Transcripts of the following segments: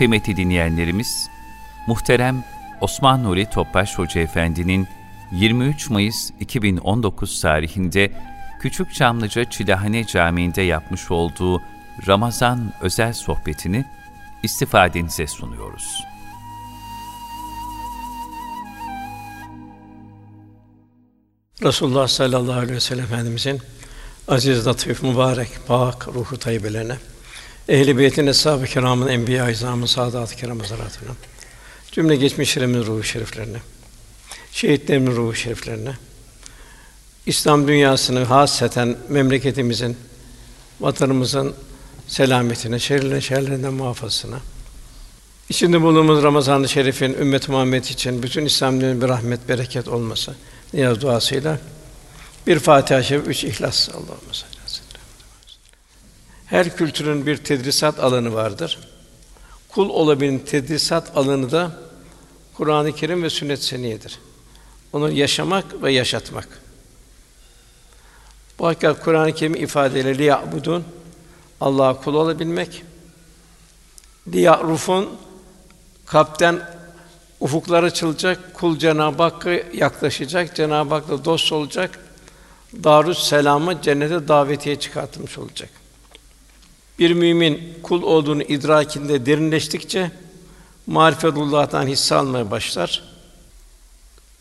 Kıymetli dinleyenlerimiz, muhterem Osman Nuri Topbaş Hoca Efendi'nin 23 Mayıs 2019 tarihinde Küçük Çamlıca Çilahane Camii'nde yapmış olduğu Ramazan özel sohbetini istifadenize sunuyoruz. Resulullah sallallahu aleyhi ve sellem Efendimizin aziz, latif, mübarek, pak ruhu tayyibelerine, ehl-i beytin, eshab-ı kiramın, enbiya-i izamın, saadat-ı kiram hazaratına, cümle geçmişlerimin ruhu şeriflerine, şehitlerimin ruhu şeriflerine, İslam dünyasını hasreten memleketimizin, vatanımızın selametine, şerrinden şerlerinden muhafazasına, içinde bulunduğumuz Ramazan-ı Şerif'in ümmet Muhammed için bütün İslam bir rahmet, bereket olması niyaz duasıyla bir Fatiha-i Şerif, üç İhlas. Allahümme salli Her kültürün bir tedrisat alanı vardır. Kul olabilen tedrisat alanı da Kur'an-ı Kerim ve sünnet seniyedir. Onu yaşamak ve yaşatmak. Bu hakikat Kur'an-ı Kerim ifadeleri ya'budun Allah'a kul olabilmek. Liya'rufun kalpten ufuklar açılacak, kul Cenab-ı Hakk'a yaklaşacak, Cenab-ı Hak'la dost olacak. Darus Selam'a cennete davetiye çıkartılmış olacak. Bir mümin kul olduğunu idrakinde derinleştikçe marifetullah'tan hisse almaya başlar.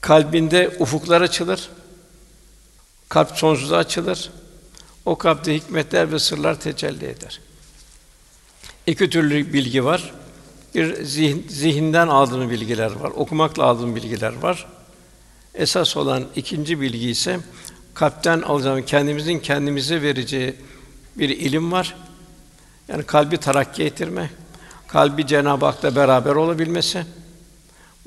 Kalbinde ufuklar açılır. Kalp sonsuza açılır. O kalpte hikmetler ve sırlar tecelli eder. İki türlü bilgi var. Bir zihin, zihinden aldığım bilgiler var, okumakla aldığım bilgiler var. Esas olan ikinci bilgi ise kalpten alacağım kendimizin kendimize vereceği bir ilim var. Yani kalbi tarakki ettirme, kalbi Cenab-ı Hak'la beraber olabilmesi.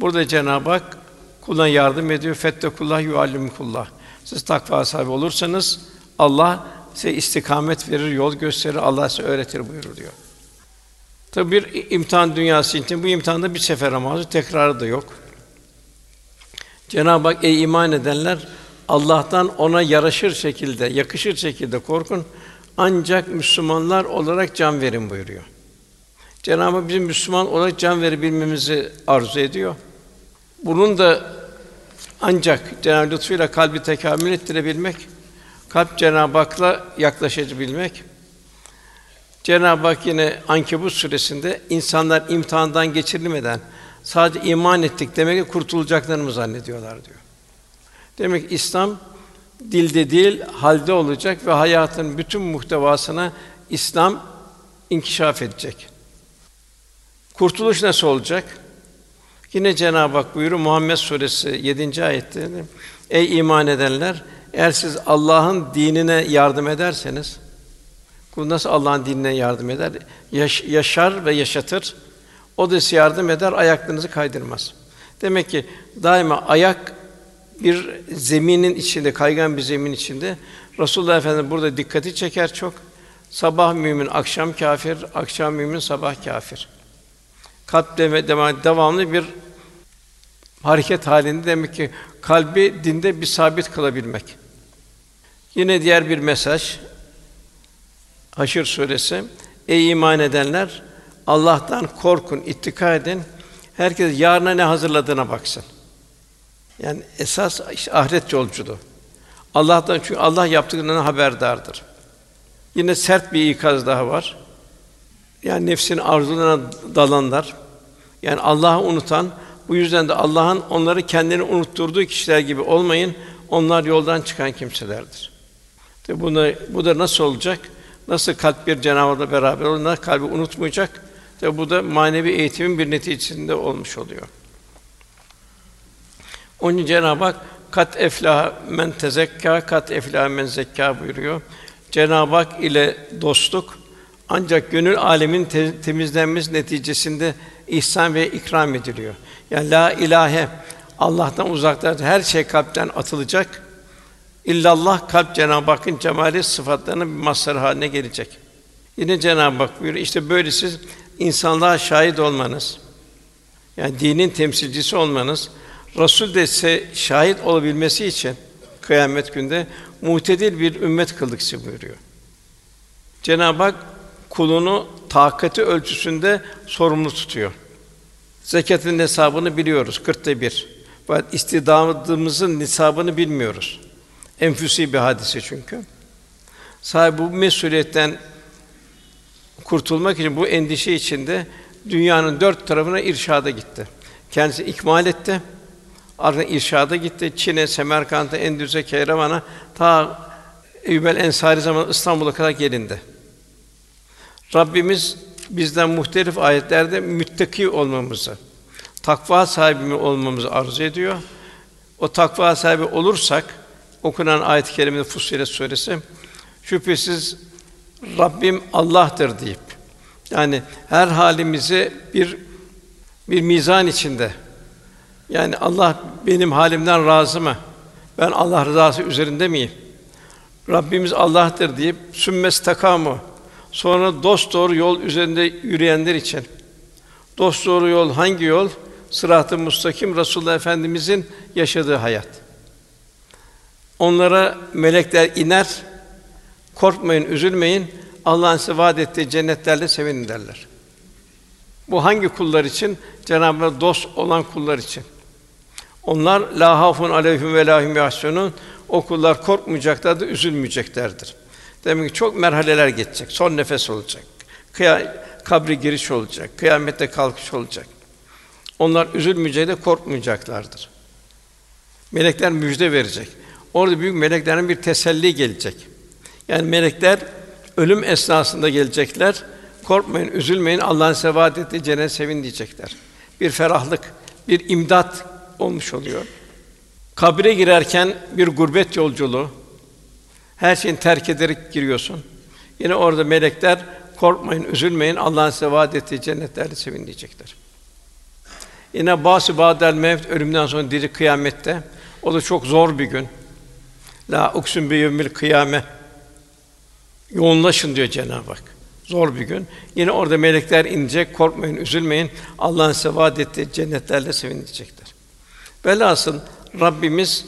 Burada Cenab-ı Hak kuluna yardım ediyor. Fettekullah yuallimkullah. Siz takva sahibi olursanız Allah size istikamet verir, yol gösterir, Allah size öğretir buyurur diyor. Tabi bir imtihan dünyası için bu imtihanda bir sefer ama tekrarı da yok. Cenab-ı Hak ey iman edenler Allah'tan ona yaraşır şekilde, yakışır şekilde korkun. Ancak Müslümanlar olarak can verin buyuruyor. Cenab-ı Hak bizim Müslüman olarak can verebilmemizi arzu ediyor. Bunun da ancak Cenab-ı lütfuyla kalbi tekamül ettirebilmek, kalp Cenab-ı Hak'la yaklaşabilmek. Cenab-ı Hak yine Ankebut suresinde insanlar imtihandan geçirilmeden sadece iman ettik demek ki kurtulacaklarını mı zannediyorlar diyor. Demek İslam dilde değil, halde olacak ve hayatın bütün muhtevasına İslam inkişaf edecek. Kurtuluş nasıl olacak? Yine Cenab-ı Hak buyuruyor Muhammed suresi 7. ayette Ey iman edenler eğer siz Allah'ın dinine yardım ederseniz Kul nasıl Allah'ın dinine yardım eder? Yaş- yaşar ve yaşatır. O da size yardım eder, ayaklarınızı kaydırmaz. Demek ki daima ayak bir zeminin içinde, kaygan bir zemin içinde. Resulullah Efendimiz burada dikkati çeker çok. Sabah mümin, akşam kafir, akşam mümin, sabah kafir. Kalp deme, devamlı bir hareket halinde demek ki kalbi dinde bir sabit kılabilmek. Yine diğer bir mesaj Haşr suresi Ey iman edenler Allah'tan korkun, ittika edin. Herkes yarına ne hazırladığına baksın. Yani esas işte ahiret yolculuğu. Allah'tan çünkü Allah yaptıklarından haberdardır. Yine sert bir ikaz daha var. Yani nefsin arzularına dalanlar, yani Allah'ı unutan, bu yüzden de Allah'ın onları kendini unutturduğu kişiler gibi olmayın. Onlar yoldan çıkan kimselerdir. Tabi bunu, bu da nasıl olacak? Nasıl kalp bir Cenab-ı beraber olur, kalbi unutmayacak. Tabi bu da manevi eğitimin bir neticesinde olmuş oluyor. Onun için Cenab-ı Hak kat eflah men tezekka kat eflah men zekka buyuruyor. Cenab-ı Hak ile dostluk ancak gönül alemin te- temizlenmesi neticesinde ihsan ve ikram ediliyor. Yani la ilahe Allah'tan uzakta her şey kalpten atılacak. İllallah kalp Cenab-ı Hakk'ın cemali sıfatlarının bir mazhar haline gelecek. Yine Cenab-ı Hak buyuruyor işte böyle siz insanlığa şahit olmanız, yani dinin temsilcisi olmanız, Rasul de şahit olabilmesi için kıyamet günde muhtedil bir ümmet kıldık size buyuruyor. Cenab-ı Hak kulunu takati ölçüsünde sorumlu tutuyor. Zekatın hesabını biliyoruz, kırkta bir. Fakat istidamımızın nisabını bilmiyoruz. Enfüsi bir hadise çünkü. Sahibi bu mesuliyetten kurtulmak için bu endişe içinde dünyanın dört tarafına irşada gitti. Kendisi ikmal etti. Ardından irşada gitti. Çin'e, Semerkant'a, Endüz'e, Keyrevan'a ta Eyyubel Ensari zaman İstanbul'a kadar gelindi. Rabbimiz bizden muhtelif ayetlerde müttaki olmamızı, takva sahibi olmamızı arzu ediyor. O takva sahibi olursak okunan ayet-i kerimede Fussilet suresi şüphesiz Rabbim Allah'tır deyip yani her halimizi bir bir mizan içinde yani Allah benim halimden razı mı? Ben Allah rızası üzerinde miyim? Rabbimiz Allah'tır deyip sümmes takamu sonra dost doğru yol üzerinde yürüyenler için dost doğru yol hangi yol? Sırat-ı müstakim Resulullah Efendimizin yaşadığı hayat. Onlara melekler iner, korkmayın, üzülmeyin. Allah'ın size vaad ettiği cennetlerle sevinin derler. Bu hangi kullar için? Cenab-ı dost olan kullar için. Onlar la hafun aleyhim ve lahum yahsunun. O kullar korkmayacaklardır, üzülmeyeceklerdir. Demek ki çok merhaleler geçecek. Son nefes olacak. Kıya kabri giriş olacak. Kıyamette kalkış olacak. Onlar üzülmeyecek de korkmayacaklardır. Melekler müjde verecek. Orada büyük meleklerin bir teselli gelecek. Yani melekler ölüm esnasında gelecekler. Korkmayın, üzülmeyin. Allah'ın size vaad ettiği cennet sevin diyecekler. Bir ferahlık, bir imdat olmuş oluyor. Kabre girerken bir gurbet yolculuğu. Her şeyin terk ederek giriyorsun. Yine orada melekler korkmayın, üzülmeyin. Allah'ın size vaad ettiği cennetlerle sevin diyecekler. Yine bası badel mevt ölümden sonra diri kıyamette. O da çok zor bir gün. La uksun bi yevmil kıyame. Yoğunlaşın diyor Cenab-ı Hak. Zor bir gün. Yine orada melekler inecek. Korkmayın, üzülmeyin. Allah'ın size vaad ettiği cennetlerle sevinecekler. Velhasıl Rabbimiz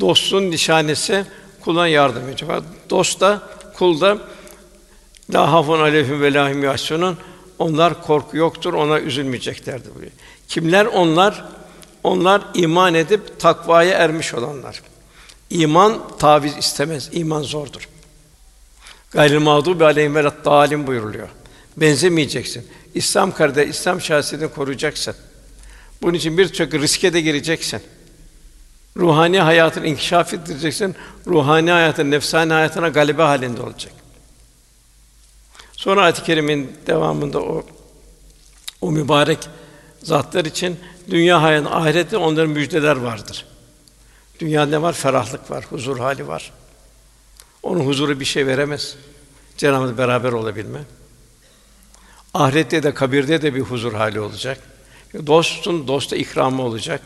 dostun nişanesi kuluna yardım edecek. Dost da kul da la hafun aleyhim ve lahim yahsunun onlar korku yoktur, ona üzülmeyeceklerdir buyuruyor. Kimler onlar? Onlar iman edip takvaya ermiş olanlar. İman taviz istemez, iman zordur. Gayrı mağdubi aleyhim ve buyuruluyor. Benzemeyeceksin. İslam kardeş, İslam şahsiyetini koruyacaksın. Bunun için birçok riske de gireceksin. Ruhani hayatını inkişaf ettireceksin. Ruhani hayatın nefsani hayatına galibe halinde olacak. Sonra ayet-i kerimenin devamında o o mübarek zatlar için dünya hayatı, ahirette onların müjdeler vardır. Dünyada ne var? Ferahlık var, huzur hali var. Onun huzuru bir şey veremez. Cenab-ı beraber olabilme. Ahirette de kabirde de bir huzur hali olacak. Dostun dosta ikramı olacak.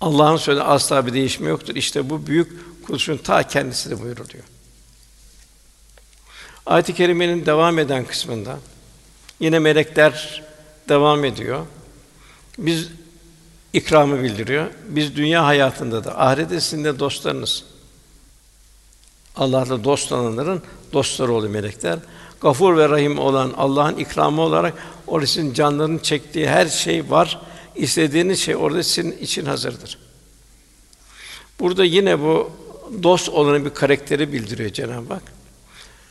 Allah'ın sözü asla bir değişme yoktur. İşte bu büyük kuruluşun ta kendisi de buyuruluyor. Ayet-i kerimenin devam eden kısmında yine melekler devam ediyor. Biz ikramı bildiriyor. Biz dünya hayatında da ahirette sizin de dostlarınız. Allah'la dost olanların dostları oluyor melekler. Gafur ve Rahim olan Allah'ın ikramı olarak orada sizin canlarının çektiği her şey var. İstediğiniz şey orada sizin için hazırdır. Burada yine bu dost olanın bir karakteri bildiriyor Cenab-ı Hak.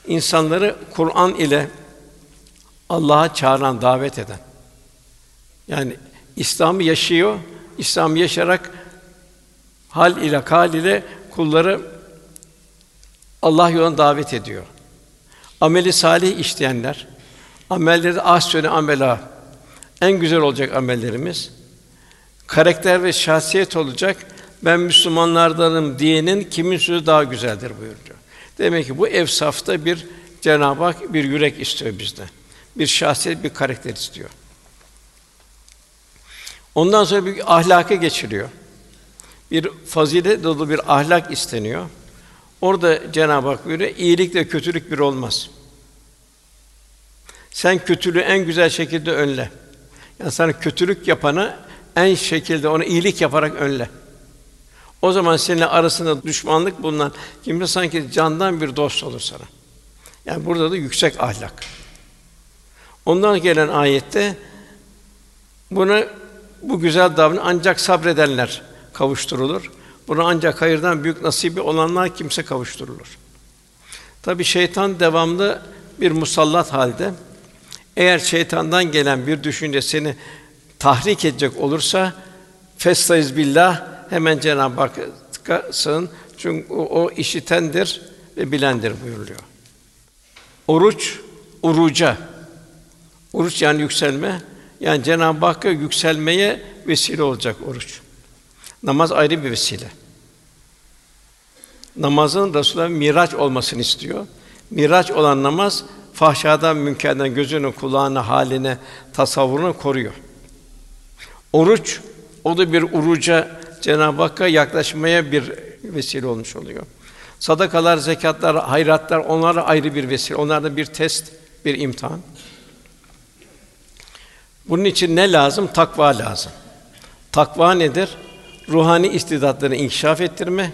İnsanları Kur'an ile Allah'a çağıran, davet eden. Yani İslam'ı yaşıyor, İslam yaşarak hal ile kal ile kulları Allah yoluna davet ediyor. Ameli salih işleyenler, amelleri ahsene amela en güzel olacak amellerimiz. Karakter ve şahsiyet olacak. Ben Müslümanlardanım diyenin kimin sözü daha güzeldir buyuruyor. Demek ki bu evsafta bir Cenab-ı Hak bir yürek istiyor bizden. Bir şahsiyet, bir karakter istiyor. Ondan sonra bir ahlaka geçiliyor. Bir fazilet dolu bir ahlak isteniyor. Orada Cenab-ı Hak buyuruyor, iyilikle kötülük bir olmaz. Sen kötülüğü en güzel şekilde önle. Yani sana kötülük yapanı en şekilde onu iyilik yaparak önle. O zaman seninle arasında düşmanlık bulunan kimse sanki candan bir dost olur sana. Yani burada da yüksek ahlak. Ondan gelen ayette buna bu güzel davranış ancak sabredenler kavuşturulur. Buna ancak hayırdan büyük nasibi olanlar kimse kavuşturulur. Tabi şeytan devamlı bir musallat halde. Eğer şeytandan gelen bir düşünce seni tahrik edecek olursa festaiz billah hemen Cenab-ı Hakk'a sığın. Çünkü o, o işitendir ve bilendir buyuruluyor. Oruç uruca. Oruç yani yükselme. Yani Cenab-ı Hakk'a yükselmeye vesile olacak oruç. Namaz ayrı bir vesile. Namazın Resulullah miraç olmasını istiyor. Miraç olan namaz fahşadan, münkerden gözünü, kulağını, haline, tasavvurunu koruyor. Oruç o da bir uruca Cenab-ı Hakk'a yaklaşmaya bir vesile olmuş oluyor. Sadakalar, zekatlar, hayratlar onlar ayrı bir vesile. Onlar da bir test, bir imtihan. Bunun için ne lazım? Takva lazım. Takva nedir? Ruhani istidatları inkişaf ettirme,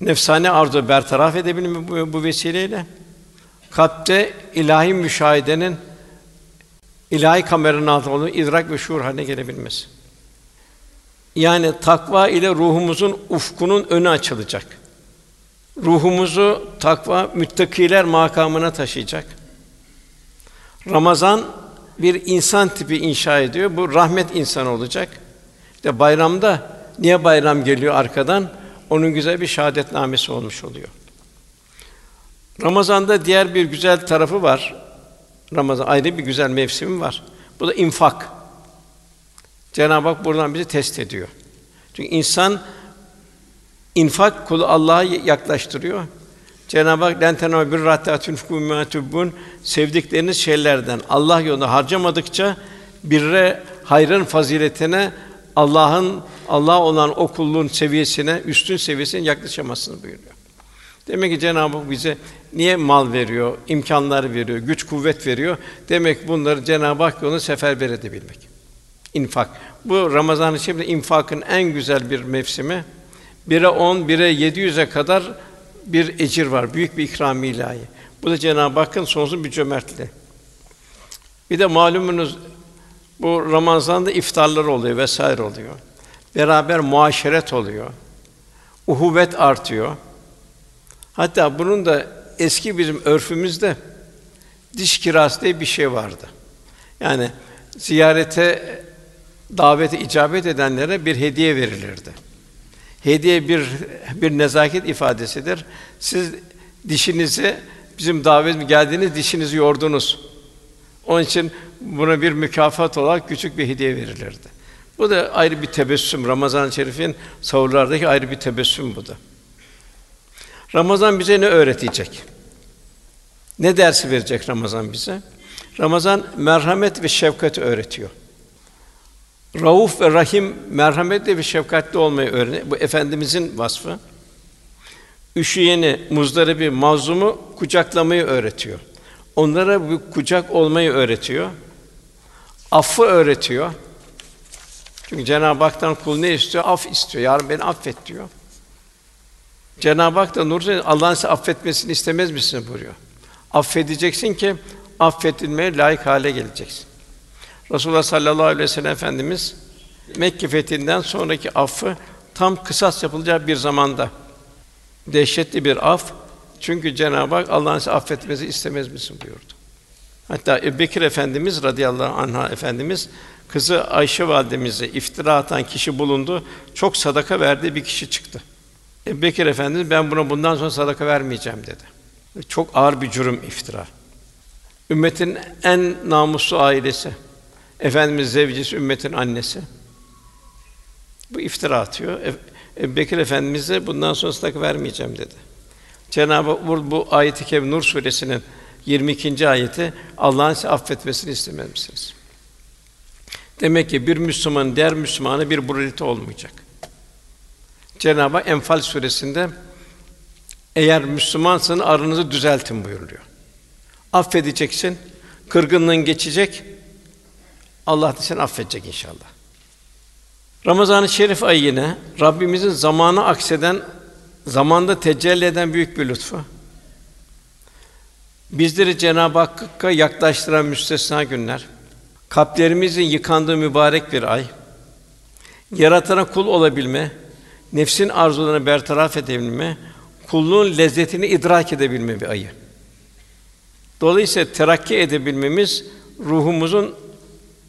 nefsane arzu bertaraf edebilme bu, bu vesileyle kalpte ilahi müşahedenin ilahi kameranın altında olduğu idrak ve şuur haline gelebilmesi. Yani takva ile ruhumuzun ufkunun önü açılacak. Ruhumuzu takva müttakiler makamına taşıyacak. Ramazan bir insan tipi inşa ediyor. Bu rahmet insanı olacak. İşte bayramda niye bayram geliyor arkadan? Onun güzel bir şahadetnamesi olmuş oluyor. Ramazanda diğer bir güzel tarafı var. Ramazan ayrı bir güzel mevsimi var. Bu da infak. Cenab-ı Hak buradan bizi test ediyor. Çünkü insan infak kulu Allah'a yaklaştırıyor. Cenab-ı Hak lentena bir rahatun fukumatubun sevdikleriniz şeylerden Allah yolunda harcamadıkça birre hayrın faziletine Allah'ın Allah olan o seviyesine, üstün seviyesine yaklaşamazsınız buyuruyor. Demek ki Cenab-ı Hak bize niye mal veriyor, imkanlar veriyor, güç kuvvet veriyor? Demek bunları Cenab-ı Hak yolunda seferber edebilmek. İnfak. Bu Ramazan-ı Şerif'te infakın en güzel bir mevsimi. Bire on, bire yedi yüze kadar bir ecir var, büyük bir ikram ilahi. Bu da Cenab-ı Hakk'ın sonsuz bir cömertliği. Bir de malumunuz bu Ramazan'da iftarlar oluyor vesaire oluyor. Beraber muaşeret oluyor. Uhuvvet artıyor. Hatta bunun da eski bizim örfümüzde diş kirası diye bir şey vardı. Yani ziyarete davete icabet edenlere bir hediye verilirdi. Hediye bir bir nezaket ifadesidir. Siz dişinizi bizim davetime geldiğiniz dişinizi yordunuz. Onun için buna bir mükafat olarak küçük bir hediye verilirdi. Bu da ayrı bir tebessüm. Ramazan-ı Şerif'in sahurlardaki ayrı bir tebessüm bu da. Ramazan bize ne öğretecek? Ne dersi verecek Ramazan bize? Ramazan merhamet ve şefkati öğretiyor. Rauf ve Rahim merhametli ve şefkatli olmayı öğreniyor. Bu efendimizin vasfı. Üşüyeni, muzdaribi, mazlumu kucaklamayı öğretiyor. Onlara bir kucak olmayı öğretiyor. Affı öğretiyor. Çünkü Cenab-ı Hak'tan kul ne istiyor? Af istiyor. Yarın beni affet diyor. Cenab-ı Hak da Nur Allah'ın size affetmesini istemez misiniz buyuruyor. Affedeceksin ki affedilmeye layık hale geleceksin. Resulullah sallallahu aleyhi ve sellem efendimiz Mekke fethinden sonraki affı tam kısas yapılacağı bir zamanda dehşetli bir af çünkü Cenab-ı Hak Allah'ın size affetmesi istemez misin buyurdu. Hatta Ebubekir Efendimiz radıyallahu anha efendimiz kızı Ayşe validemize iftira atan kişi bulundu. Çok sadaka verdiği bir kişi çıktı. Ebubekir Efendimiz ben buna bundan sonra sadaka vermeyeceğim dedi. Çok ağır bir cürüm iftira. Ümmetin en namuslu ailesi. Efendimiz zevcisi, ümmetin annesi. Bu iftira atıyor. Ebu Bekir Efendimiz de bundan sonra sadaka vermeyeceğim dedi. Cenab-ı Hak bu ayet-i Nur suresinin 22. ayeti Allah'ın size affetmesini istemez misiniz? Demek ki bir Müslüman diğer Müslümana bir brutite olmayacak. Cenab-ı Hak Enfal suresinde eğer Müslümansın aranızı düzeltin buyuruyor. Affedeceksin, kırgınlığın geçecek, Allah da seni affedecek inşallah. Ramazan-ı Şerif ayı yine Rabbimizin zamanı akseden, zamanda tecelli eden büyük bir lütfu. Bizleri Cenab-ı Hakk'a yaklaştıran müstesna günler, kalplerimizin yıkandığı mübarek bir ay, yaratana kul olabilme, nefsin arzularını bertaraf edebilme, kulluğun lezzetini idrak edebilme bir ayı. Dolayısıyla terakki edebilmemiz ruhumuzun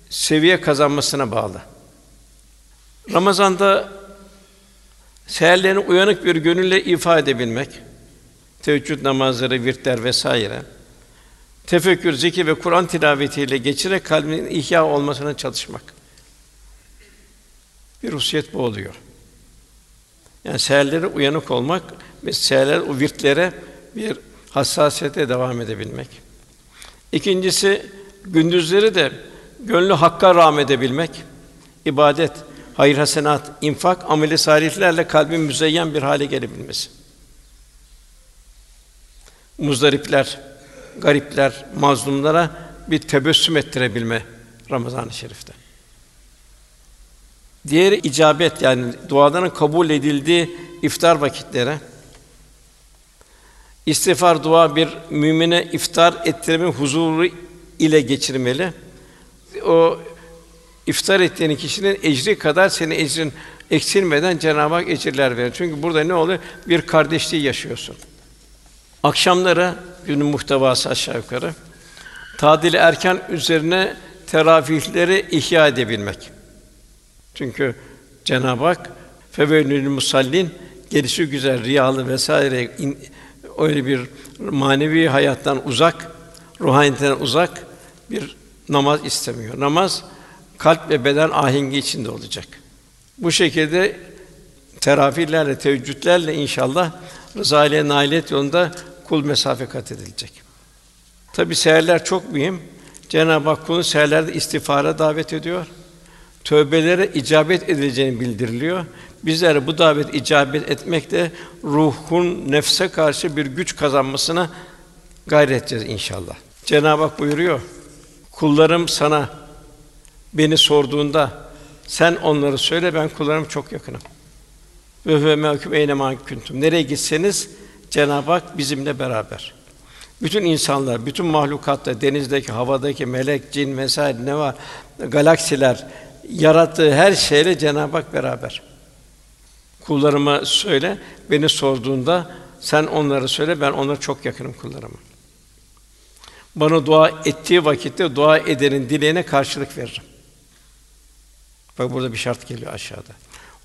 seviye kazanmasına bağlı. Ramazanda seherlerini uyanık bir gönülle ifade edebilmek, teheccüd namazları, virtler vesaire, tefekkür, zikir ve Kur'an tilavetiyle geçirerek kalbin ihya olmasına çalışmak. Bir hususiyet bu oluyor. Yani seherleri uyanık olmak ve seherler o virtlere bir hassasiyete devam edebilmek. İkincisi gündüzleri de gönlü hakka rağm edebilmek, ibadet, hayır hasenat, infak, ameli salihlerle kalbin müzeyyen bir hale gelebilmesi. Muzdaripler, garipler, mazlumlara bir tebessüm ettirebilme Ramazan-ı Şerif'te. Diğeri icabet yani duaların kabul edildiği iftar vakitleri. İstiğfar dua bir mümine iftar ettirme huzuru ile geçirmeli. O iftar ettiğin kişinin ecri kadar senin ecrin eksilmeden Cenab-ı Hak ecirler verir. Çünkü burada ne oluyor? Bir kardeşliği yaşıyorsun. Akşamları günün muhtevası aşağı yukarı tadili erken üzerine teravihleri ihya edebilmek. Çünkü Cenab-ı Hak fevelül musallin gelişi güzel riyalı vesaire in, öyle bir manevi hayattan uzak, ruhaniyeten uzak bir namaz istemiyor. Namaz kalp ve beden ahengi içinde olacak. Bu şekilde teravihlerle, teheccüdlerle inşallah rıza ile nailiyet yolunda kul mesafe kat edilecek. Tabi seherler çok mühim. Cenab-ı Hak kulun seherlerde istiğfara davet ediyor. Tövbelere icabet edileceğini bildiriliyor. Bizler bu davet icabet etmekte ruhun nefse karşı bir güç kazanmasına gayret edeceğiz inşallah. Cenab-ı Hak buyuruyor. Kullarım sana beni sorduğunda sen onları söyle ben kullarım çok yakınım. Ve huve mevkûm eyne. Nereye gitseniz Cenab-ı Hak bizimle beraber. Bütün insanlar, bütün mahlukatta, denizdeki, havadaki, melek, cin vesaire ne var, galaksiler, yarattığı her şeyle Cenab-ı Hak beraber. Kullarıma söyle, beni sorduğunda sen onları söyle, ben onlara çok yakınım kullarıma. Bana dua ettiği vakitte dua edenin dileğine karşılık veririm. Bak burada bir şart geliyor aşağıda.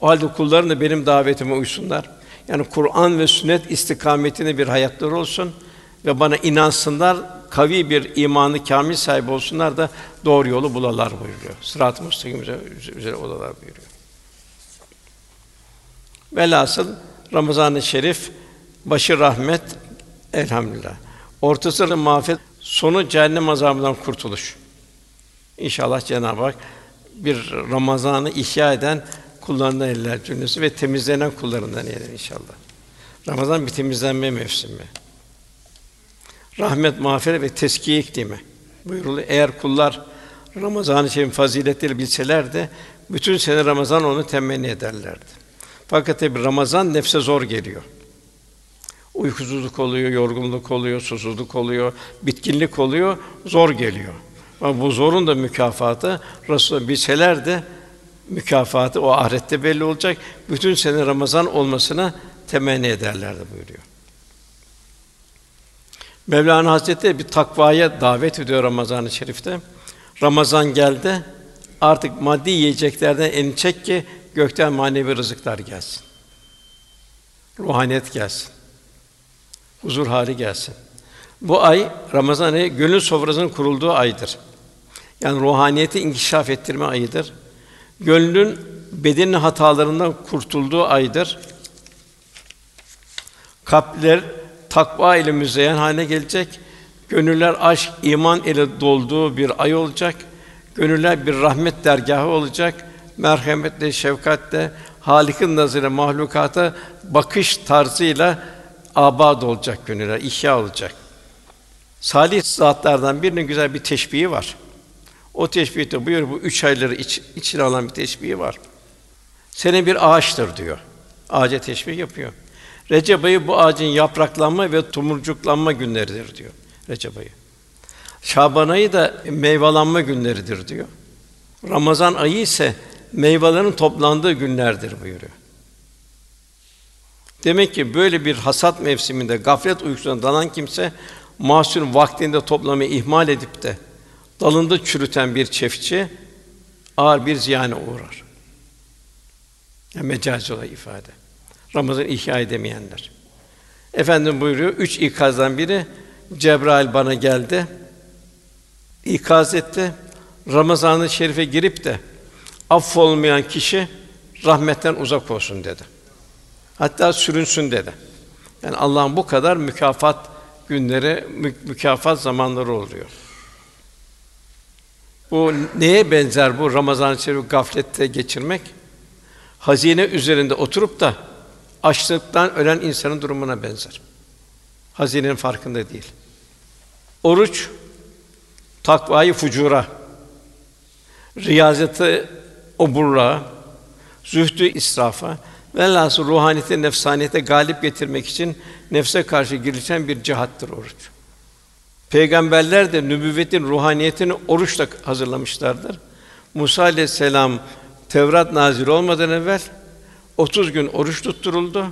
O halde kulların da benim davetime uysunlar. Yani Kur'an ve sünnet istikametinde bir hayatları olsun ve bana inansınlar, kavi bir imanı kamil sahibi olsunlar da doğru yolu bulalar buyuruyor. Sırat-ı müstakim üzere, üzere olalar buyuruyor. Velhasıl Ramazan-ı Şerif başı rahmet elhamdülillah. Ortası mağfiret, sonu cehennem azabından kurtuluş. İnşallah Cenab-ı Hak bir Ramazan'ı ihya eden kullarından eller cümlesi ve temizlenen kullarından eyler inşallah. Ramazan bir temizlenme mevsimi. Rahmet, mağfiret ve teskiye iklimi. Buyuruluyor. Eğer kullar Ramazan-ı Şerif'in faziletleri bilselerdi, bütün sene Ramazan onu temenni ederlerdi. Fakat tabi Ramazan nefse zor geliyor. Uykusuzluk oluyor, yorgunluk oluyor, susuzluk oluyor, bitkinlik oluyor, zor geliyor. Ama bu zorun da mükafatı Resul bilseler de mükafatı o ahirette belli olacak. Bütün sene Ramazan olmasına temenni ederlerdi buyuruyor. Mevlana Hazretleri bir takvaya davet ediyor Ramazan-ı Şerif'te. Ramazan geldi. Artık maddi yiyeceklerden elini çek ki gökten manevi rızıklar gelsin. Ruhaniyet gelsin. Huzur hali gelsin. Bu ay Ramazan ayı gönül sofrasının kurulduğu aydır. Yani ruhaniyeti inkişaf ettirme ayıdır. Gönlün bedenin hatalarından kurtulduğu aydır. Kalpler takva ile müzeyyen haline gelecek. Gönüller aşk, iman ile dolduğu bir ay olacak. Gönüller bir rahmet dergahı olacak. Merhametle, şefkatle, Halik'in nazarıyla mahlukata bakış tarzıyla abad olacak gönüller, ihya olacak. Salih zatlardan birinin güzel bir teşbihi var. O teşbihte buyuruyor bu üç ayları iç, içine alan bir teşbihi var. Sene bir ağaçtır diyor. Ağaca teşbih yapıyor. Recep ayı bu ağacın yapraklanma ve tomurcuklanma günleridir diyor. Recep ayı. Şaban ayı da meyvelanma günleridir diyor. Ramazan ayı ise meyvelerin toplandığı günlerdir buyuruyor. Demek ki böyle bir hasat mevsiminde gaflet uykusuna dalan kimse mahsulün vaktinde toplamayı ihmal edip de dalında çürüten bir çiftçi ağır bir ziyana uğrar. Yani mecazi olay ifade. Ramazan ihya edemeyenler. Efendim buyuruyor, üç ikazdan biri Cebrail bana geldi. ikaz etti. Ramazan-ı Şerif'e girip de affolmayan kişi rahmetten uzak olsun dedi. Hatta sürünsün dedi. Yani Allah'ın bu kadar mükafat günleri, mü- mükafat zamanları oluyor. Bu neye benzer bu Ramazan-ı Şerif gaflette geçirmek? Hazine üzerinde oturup da açlıktan ölen insanın durumuna benzer. Hazinenin farkında değil. Oruç takvayı fucura, riyazeti oburluğa, zühdü israfa, velhâsıl ruhaniyete, nefsaniyete galip getirmek için nefse karşı girişen bir cihattır oruç. Peygamberler de nübüvvetin ruhaniyetini oruçla hazırlamışlardır. Musa aleyhisselam Tevrat nazil olmadan evvel 30 gün oruç tutturuldu.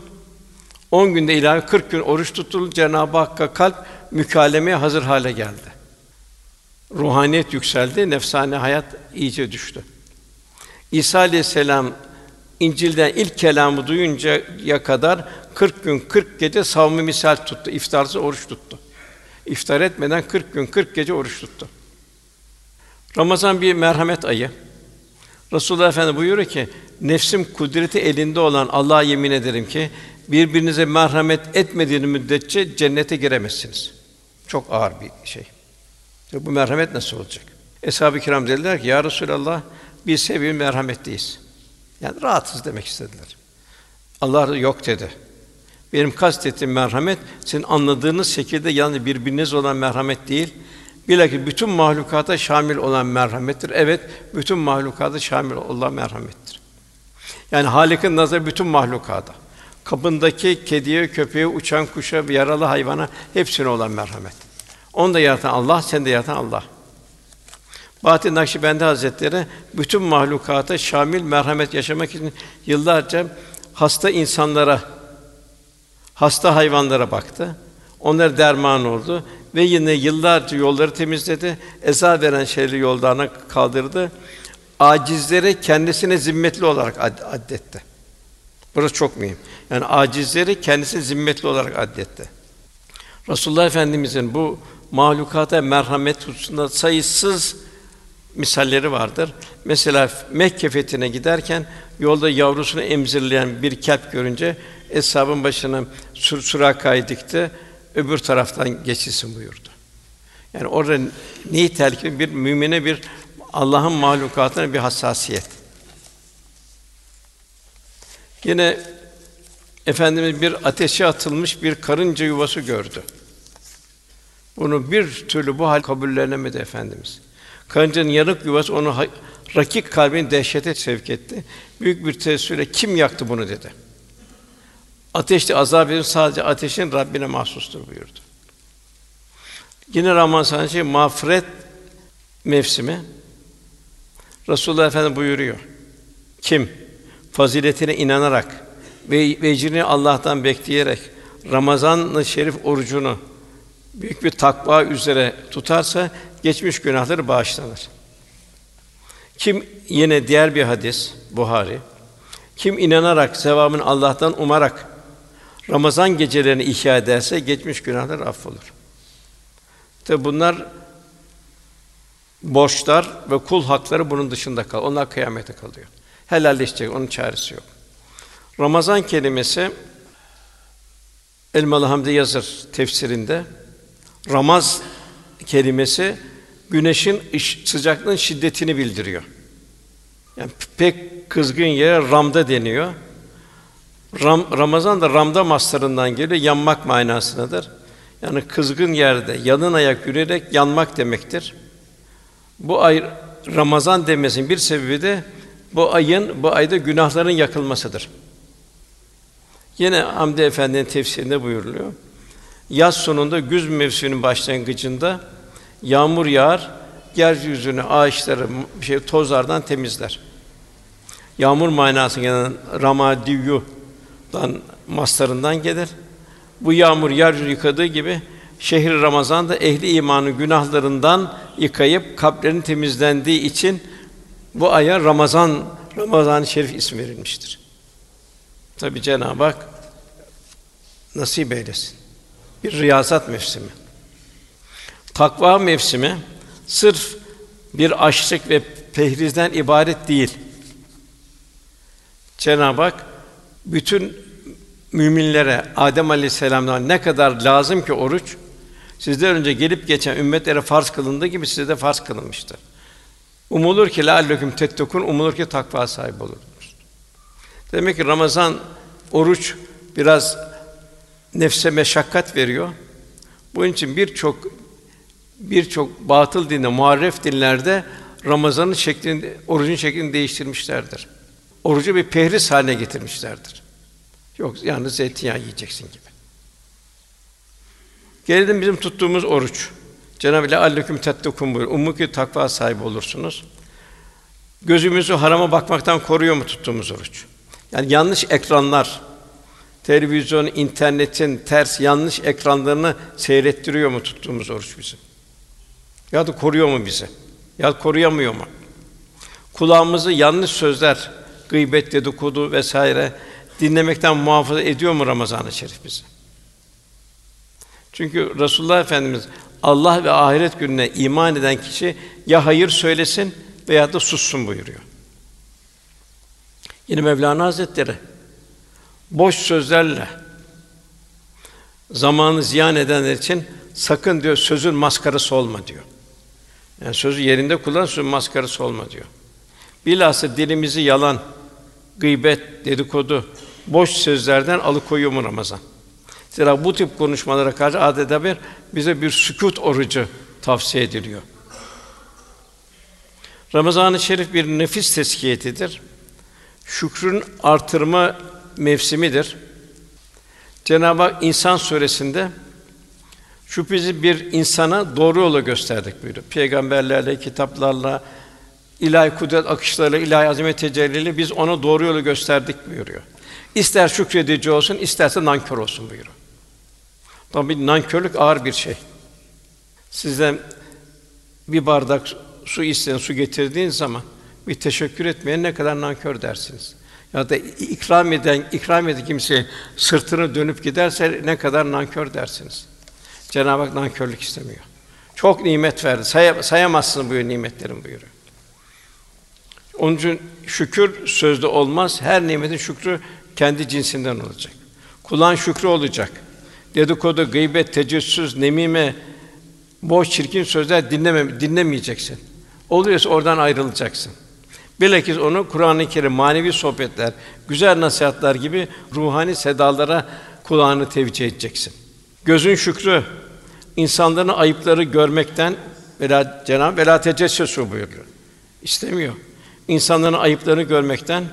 10 günde ilahi 40 gün oruç tutturuldu. Cenab-ı Hakk'a kalp mükalemeye hazır hale geldi. Ruhaniyet yükseldi, nefsane hayat iyice düştü. İsa aleyhisselam İncil'den ilk kelamı duyuncaya kadar 40 gün 40 gece savmi misal tuttu. İftarsız oruç tuttu. İftar etmeden 40 gün 40 gece oruç tuttu. Ramazan bir merhamet ayı. Resulullah Efendimiz buyuruyor ki nefsim kudreti elinde olan Allah'a yemin ederim ki birbirinize merhamet etmediğiniz müddetçe cennete giremezsiniz. Çok ağır bir şey. Bu merhamet nasıl olacak? Eshab-ı kiram dediler ki ya Resulallah biz seviyor merhametliyiz. Yani rahatız demek istediler. Allah yok dedi. Benim kastettiğim merhamet sizin anladığınız şekilde yani birbiriniz olan merhamet değil. Bilakis bütün mahlukata şamil olan merhamettir. Evet, bütün mahlukata şamil olan merhamettir. Yani Halik'in nazarı bütün mahlukata. Kapındaki kediye, köpeğe, uçan kuşa, yaralı hayvana hepsine olan merhamet. Onu da yaratan Allah, sen de yaratan Allah. Bahattin Nakşibendi Hazretleri bütün mahlukata şamil merhamet yaşamak için yıllarca hasta insanlara, hasta hayvanlara baktı. Onlara derman oldu ve yine yıllarca yolları temizledi. Eza veren şeyleri yollarına kaldırdı. Acizleri kendisine zimmetli olarak ad- addetti. Burası çok mühim. Yani acizleri kendisine zimmetli olarak addetti. Resulullah Efendimizin bu mahlukata merhamet hususunda sayısız misalleri vardır. Mesela Mekke fethine giderken yolda yavrusunu emzirleyen bir kelp görünce eshabın başına sur surakayı dikti, öbür taraftan geçilsin buyurdu. Yani orada neyi telkin bir mümine bir Allah'ın mahlukatına bir hassasiyet. Yine Efendimiz bir ateşe atılmış bir karınca yuvası gördü. Bunu bir türlü bu hal kabullenemedi Efendimiz. Karıncanın yanık yuvası onu rakik kalbini dehşete sevk etti. Büyük bir teessürle kim yaktı bunu dedi. Ateşte azap edin sadece ateşin Rabbine mahsustur buyurdu. Yine Ramazan şey mağfiret mevsimi. Resulullah Efendimiz buyuruyor. Kim faziletine inanarak ve vecrini Allah'tan bekleyerek Ramazan-ı Şerif orucunu büyük bir takva üzere tutarsa geçmiş günahları bağışlanır. Kim yine diğer bir hadis Buhari. Kim inanarak sevabını Allah'tan umarak Ramazan gecelerini ihya ederse geçmiş günahlar affolur. Tabi bunlar borçlar ve kul hakları bunun dışında kal. Onlar kıyamete kalıyor. Helalleşecek, onun çaresi yok. Ramazan kelimesi Elmalı Hamdi yazır tefsirinde Ramaz kelimesi güneşin sıcaklığın şiddetini bildiriyor. Yani pek kızgın yere ramda deniyor. Ram, Ramazan da ramda maslarından geliyor, yanmak manasındadır. Yani kızgın yerde yalın ayak yürüyerek yanmak demektir. Bu ay Ramazan demesinin bir sebebi de bu ayın bu ayda günahların yakılmasıdır. Yine Hamdi Efendi'nin tefsirinde buyuruluyor. Yaz sonunda güz mevsiminin başlangıcında yağmur yağar, yeryüzünü, ağaçları, şey tozlardan temizler. Yağmur manası gelen ramadiyu'dan maslarından gelir. Bu yağmur yeryüzünü yıkadığı gibi şehir Ramazan da ehli imanın günahlarından yıkayıp kalplerin temizlendiği için bu aya Ramazan Ramazan-ı Şerif ismi verilmiştir. Tabi Cenab-ı Hak nasip eylesin. Bir riyazat mevsimi. Takva mevsimi sırf bir açlık ve pehrizden ibaret değil. Cenab-ı Hak bütün müminlere Adem Aleyhisselam'dan ne kadar lazım ki oruç sizden önce gelip geçen ümmetlere farz kılındığı gibi size de farz kılınmıştır. Umulur ki la'alleküm tettekun umulur ki takva sahibi olursunuz. Demek ki Ramazan oruç biraz nefse meşakkat veriyor. Bunun için birçok birçok batıl dinde, muharref dinlerde Ramazan'ın şeklini, orucun şeklini değiştirmişlerdir. Orucu bir pehriz haline getirmişlerdir. Yok yalnız zeytinyağı yiyeceksin gibi. Gelelim bizim tuttuğumuz oruç. Cenab-ı Hak "Alleküm tettekûn" buyuruyor. Ummu ki takva sahibi olursunuz. Gözümüzü harama bakmaktan koruyor mu tuttuğumuz oruç? Yani yanlış ekranlar, televizyon, internetin ters yanlış ekranlarını seyrettiriyor mu tuttuğumuz oruç bizi? Ya da koruyor mu bizi? Ya da koruyamıyor mu? Kulağımızı yanlış sözler, gıybet, dedikodu vesaire dinlemekten muhafaza ediyor mu Ramazan-ı Şerif bizi? Çünkü Resulullah Efendimiz Allah ve ahiret gününe iman eden kişi ya hayır söylesin veya da sussun buyuruyor. Yine Mevlana Hazretleri boş sözlerle zamanı ziyan edenler için sakın diyor sözün maskarası olma diyor. Yani sözü yerinde kullan, sözün maskarası olma diyor. Bilhassa dilimizi yalan, gıybet, dedikodu, boş sözlerden alıkoyuyor mu Ramazan? Zira bu tip konuşmalara karşı adeta bir bize bir sükût orucu tavsiye ediliyor. Ramazan-ı Şerif bir nefis teskiyetidir. Şükrün artırma mevsimidir. Cenab-ı Hak İnsan suresinde şüphesiz bir insana doğru yolu gösterdik buyuruyor. Peygamberlerle, kitaplarla, ilahi kudret akışlarıyla, ilahi azamet tecelliyle biz ona doğru yolu gösterdik buyuruyor. İster şükredici olsun, isterse nankör olsun buyuruyor. Tabii nankörlük ağır bir şey. Sizden bir bardak su isteyen, su getirdiğin zaman bir teşekkür etmeyen ne kadar nankör dersiniz. Ya da ikram eden, ikram eden kimse sırtını dönüp giderse ne kadar nankör dersiniz. Cenab-ı Hak nankörlük istemiyor. Çok nimet verdi. Say, sayamazsınız bu nimetlerin buyuruyor. Onun için şükür sözde olmaz. Her nimetin şükrü kendi cinsinden olacak. Kulağın şükrü olacak. Dedikodu, gıybet, tecessüs, nemime, boş çirkin sözler dinleme, dinlemeyeceksin. Oluyorsa oradan ayrılacaksın. Bilakis onu Kur'an-ı Kerim, manevi sohbetler, güzel nasihatler gibi ruhani sedalara kulağını tevcih edeceksin. Gözün şükrü, insanların ayıpları görmekten vela Cenab-ı vela tecessüsü buyuruyor. İstemiyor. İnsanların ayıplarını görmekten,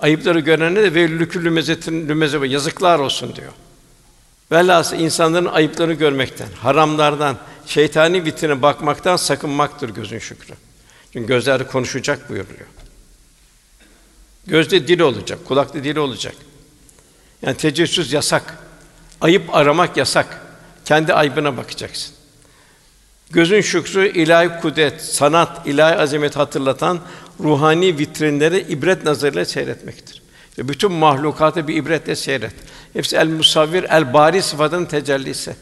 ayıpları görene de ve lükülü mezetin lümeze yazıklar olsun diyor. Velhâsıl insanların ayıplarını görmekten, haramlardan, şeytani vitrine bakmaktan sakınmaktır gözün şükrü. Çünkü gözler konuşacak buyuruyor. Gözde dil olacak, kulakta dil olacak. Yani tecessüs yasak. Ayıp aramak yasak. Kendi ayıbına bakacaksın. Gözün şükrü ilahi kudret, sanat, ilahi azamet hatırlatan ruhani vitrinleri ibret nazarıyla seyretmektir. Ve bütün mahlukatı bir ibretle seyret. Hepsi el musavvir, el bari sıfatının tecellisi.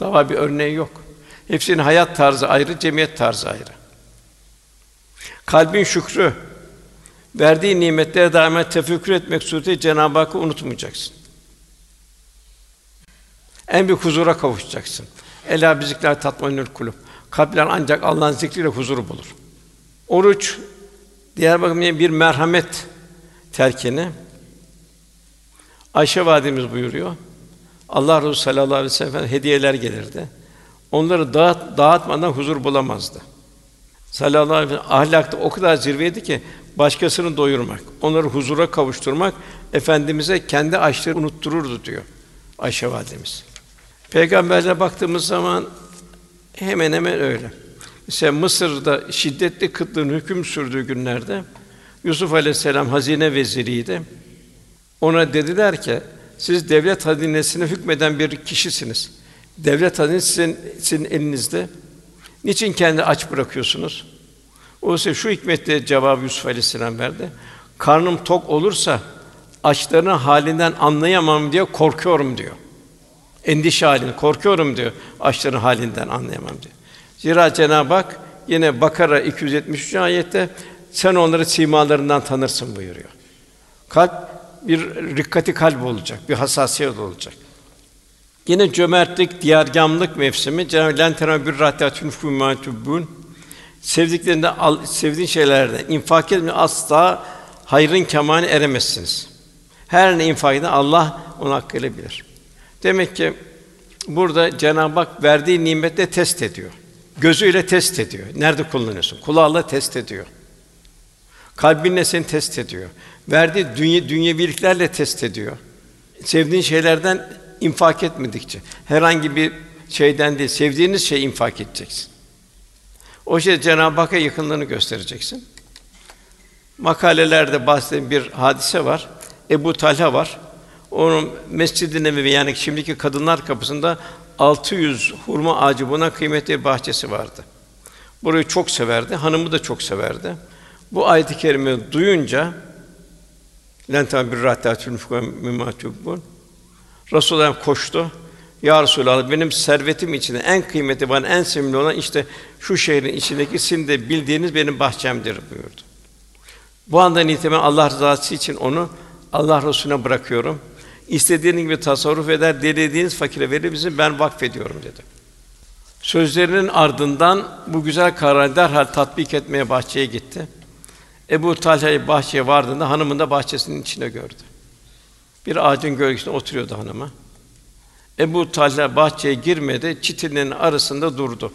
Daha bir örneği yok. Hepsinin hayat tarzı ayrı, cemiyet tarzı ayrı. Kalbin şükrü, verdiği nimetlere daima tefekkür etmek suretiyle Cenab-ı Hakk'ı unutmayacaksın. En büyük huzura kavuşacaksın. Ela bizikler tatmainül kulub. Kalpler ancak Allah'ın zikriyle huzuru bulur. Oruç diğer bakımdan bir merhamet terkini. Ayşe validemiz buyuruyor. Allah Resulü sallallahu aleyhi ve sellem hediyeler gelirdi. Onları dağıt, dağıtmadan huzur bulamazdı. Sallallahu aleyhi ve sellem ahlakta o kadar zirveydi ki başkasını doyurmak, onları huzura kavuşturmak efendimize kendi açlığı unuttururdu diyor Ayşe validemiz. Peygamberlere baktığımız zaman hemen hemen öyle. Mesela Mısır'da şiddetli kıtlığın hüküm sürdüğü günlerde Yusuf Aleyhisselam hazine veziriydi. Ona dediler ki siz devlet hazinesine hükmeden bir kişisiniz. Devlet hazinesi sizin, sizin elinizde. Niçin kendi aç bırakıyorsunuz? O ise şu hikmetle cevabı Yusuf Aleyhisselam verdi. Karnım tok olursa açlarının halinden anlayamam diye korkuyorum diyor. Endişe halinde korkuyorum diyor. Açların halinden anlayamam diyor. Zira Cenab-ı Hak yine Bakara 273. ayette sen onları simalarından tanırsın buyuruyor. Kalp bir rikkati kalp olacak, bir hassasiyet olacak. Yine cömertlik, diyargamlık mevsimi Cenab-ı Lentera bir rahtatun fumatubun sevdiklerinde al, sevdiğin şeylerden infak etme asla hayrın kemaline eremezsiniz. Her ne infak eden Allah onu hakkıyla bilir. Demek ki burada Cenab-ı Hak verdiği nimetle test ediyor. Gözüyle test ediyor. Nerede kullanıyorsun? Kulağıyla test ediyor. Kalbinle seni test ediyor. Verdiği dünya dünyeviliklerle test ediyor. Sevdiğin şeylerden infak etmedikçe, herhangi bir şeyden değil, sevdiğiniz şey infak edeceksin. O şey Cenab-ı Hakk'a yakınlığını göstereceksin. Makalelerde bahsedilen bir hadise var. Ebu Talha var. Onun Mescid-i Nebevi yani şimdiki kadınlar kapısında 600 hurma ağacı buna kıymetli bir bahçesi vardı. Burayı çok severdi, hanımı da çok severdi. Bu ayet-i kerime duyunca Lenta bir rahtatül mimatubun Resulullah koştu. Ya Resulallah benim servetim içinde en kıymetli bana en sevimli olan işte şu şehrin içindeki sizin de bildiğiniz benim bahçemdir buyurdu. Bu andan itibaren Allah rızası için onu Allah Resulüne bırakıyorum. İstediğiniz gibi tasarruf eder, dilediğiniz fakire verir bizim ben vakfediyorum dedi. Sözlerinin ardından bu güzel kararı derhal tatbik etmeye bahçeye gitti. Ebu Talha'yı bahçeye vardığında hanımın da bahçesinin içine gördü. Bir ağacın gölgesinde oturuyordu hanımı. Ebu Talha bahçeye girmedi, çitinin arasında durdu.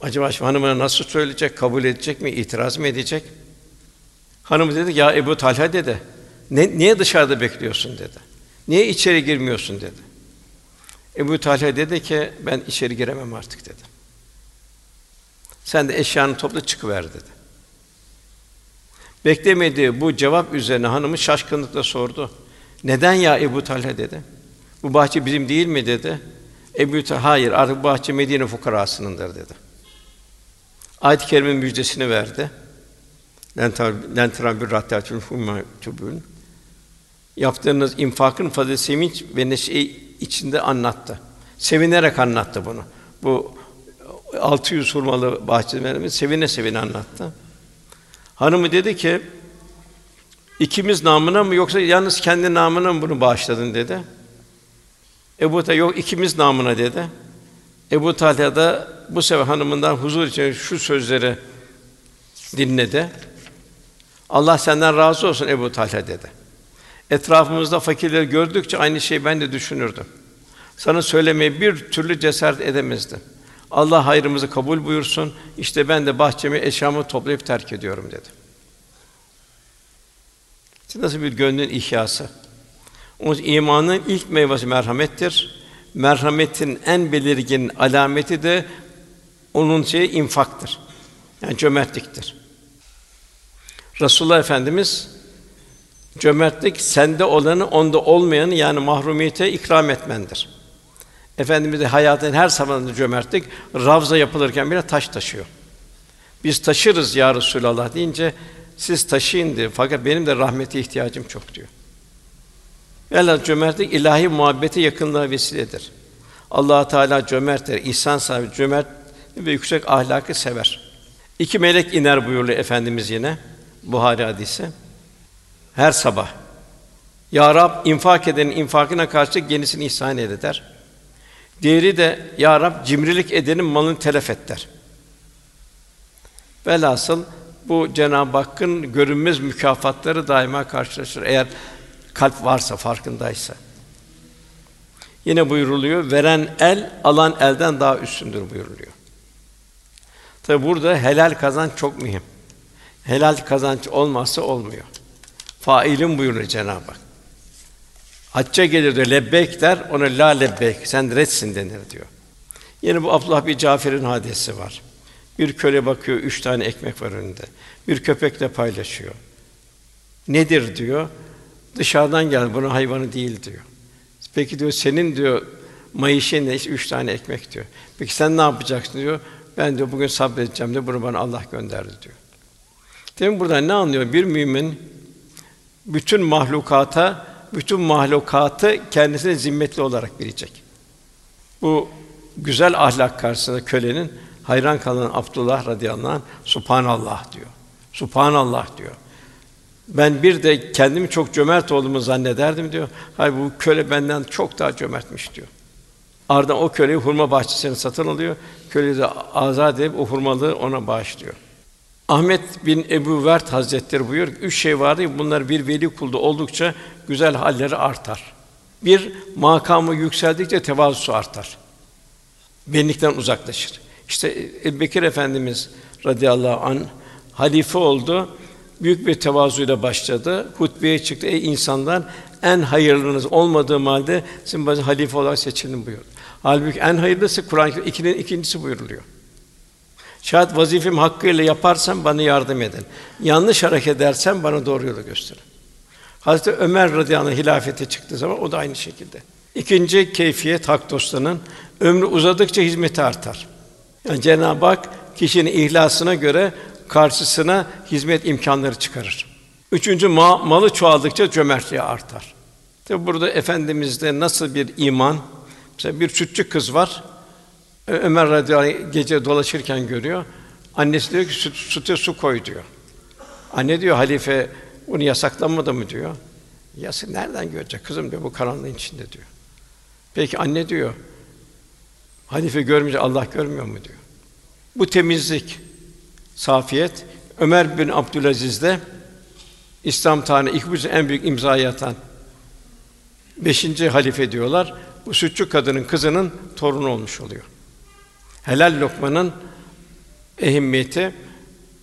Acaba şimdi hanımına nasıl söyleyecek, kabul edecek mi, itiraz mı edecek? Hanım dedi ya Ebu Talha dedi. Ne, niye dışarıda bekliyorsun dedi. Niye içeri girmiyorsun dedi. Ebu Talha dedi ki ben içeri giremem artık dedi. Sen de eşyanı topla çıkıver dedi. Beklemediği bu cevap üzerine hanımı şaşkınlıkla sordu. Neden ya Ebu Talha dedi. Bu bahçe bizim değil mi dedi. Ebu Talha hayır artık bu bahçe Medine fukarasınındır dedi. Ayet-i kerimenin müjdesini verdi. Lentran bir rahtatül tubun. Yaptığınız infakın fazla sevinç ve neşe içinde anlattı. Sevinerek anlattı bunu. Bu 600 hurmalı bahçelerimiz sevine sevine anlattı. Hanımı dedi ki, ikimiz namına mı yoksa yalnız kendi namına mı bunu bağışladın dedi. Ebu Talha yok ikimiz namına dedi. Ebu Talha da bu sefer hanımından huzur için şu sözleri dinledi. Allah senden razı olsun Ebu Talha dedi. Etrafımızda fakirleri gördükçe aynı şeyi ben de düşünürdüm. Sana söylemeye bir türlü cesaret edemezdim. Allah hayrımızı kabul buyursun. İşte ben de bahçemi, eşyamı toplayıp terk ediyorum dedi. İşte nasıl bir gönlün ihyası. O imanın ilk meyvesi merhamettir. Merhametin en belirgin alameti de onun şeyi infaktır. Yani cömertliktir. Resulullah Efendimiz cömertlik sende olanı onda olmayanı yani mahrumiyete ikram etmendir. Efendimiz de hayatın her zamanında cömertlik ravza yapılırken bile taş taşıyor. Biz taşırız ya Resulallah deyince siz taşıyın diyor. Fakat benim de rahmete ihtiyacım çok diyor. Velhâsıl cömertlik ilahi muhabbete yakınlığa vesiledir. Allah Teala cömerttir, ihsan sahibi, cömert ve yüksek ahlakı sever. İki melek iner buyuruyor efendimiz yine Buhari hadisi. Her sabah Ya Rab infak edenin infakına karşı yenisini ihsan eder. Diğeri de Ya Rab cimrilik edenin malını telef et der. Velhasıl bu Cenab-ı Hakk'ın görünmez mükafatları daima karşılaşır. Eğer kalp varsa, farkındaysa. Yine buyuruluyor, veren el, alan elden daha üstündür buyuruluyor. Tabi burada helal kazanç çok mühim. Helal kazanç olmazsa olmuyor. Failin buyuruyor Cenab-ı Hak. Hacca gelir diyor, lebbeyk der, ona la lebbeyk, sen retsin denir diyor. Yine bu Abdullah bir Cafer'in hadisi var. Bir köle bakıyor, üç tane ekmek var önünde. Bir köpekle paylaşıyor. Nedir diyor. Dışarıdan gel, bunun hayvanı değil diyor. Peki diyor, senin diyor maişin ne? Üç tane ekmek diyor. Peki sen ne yapacaksın diyor. Ben diyor bugün sabredeceğim diyor. Bunu bana Allah gönderdi diyor. Demin buradan ne anlıyor? Bir mümin bütün mahlukata, bütün mahlukatı kendisine zimmetli olarak bilecek. Bu güzel ahlak karşısında kölenin hayran kalan Abdullah radıyallahu anh Subhanallah diyor. Subhanallah diyor. Ben bir de kendimi çok cömert olduğumu zannederdim diyor. Hayır bu köle benden çok daha cömertmiş diyor. Ardından o köleyi hurma bahçesine satın alıyor. Köleyi de azat edip o hurmalığı ona bağışlıyor. Ahmet bin Ebu Vert Hazretleri buyuruyor ki, üç şey vardı ki bunlar bir veli kulda oldukça güzel halleri artar. Bir, makamı yükseldikçe tevazusu artar. Benlikten uzaklaşır. İşte Ebu Bekir Efendimiz radıyallahu an halife oldu. Büyük bir tevazuyla başladı. Hutbeye çıktı. Ey insanlar, en hayırlınız olmadığım halde sizin halife olarak seçildim buyurdu. Halbuki en hayırlısı Kur'an-ı ikinin ikincisi buyuruluyor. Şayet vazifem hakkıyla yaparsam bana yardım edin. Yanlış hareket edersem bana doğru yolu gösterin. Hazreti Ömer radıyallahu anh hilafete çıktığı zaman o da aynı şekilde. İkinci keyfiyet hak dostlarının ömrü uzadıkça hizmeti artar. Yani Cenab-ı Hak kişinin ihlasına göre karşısına hizmet imkanları çıkarır. Üçüncü ma malı çoğaldıkça cömertliği artar. Tabi burada efendimizde nasıl bir iman? Mesela bir sütçü kız var. Ömer radıyallahu anh gece dolaşırken görüyor. Annesi diyor ki süt, süte su koy diyor. Anne diyor halife bunu yasaklanmadı mı diyor. Yasak nereden görecek kızım diyor bu karanlığın içinde diyor. Peki anne diyor. Halife görmeyince Allah görmüyor mu diyor. Bu temizlik, safiyet Ömer bin Abdülaziz'de İslam tarihine ilk bu en büyük imzayı atan beşinci halife diyorlar. Bu sütçü kadının kızının torunu olmuş oluyor. Helal lokmanın ehemmiyeti,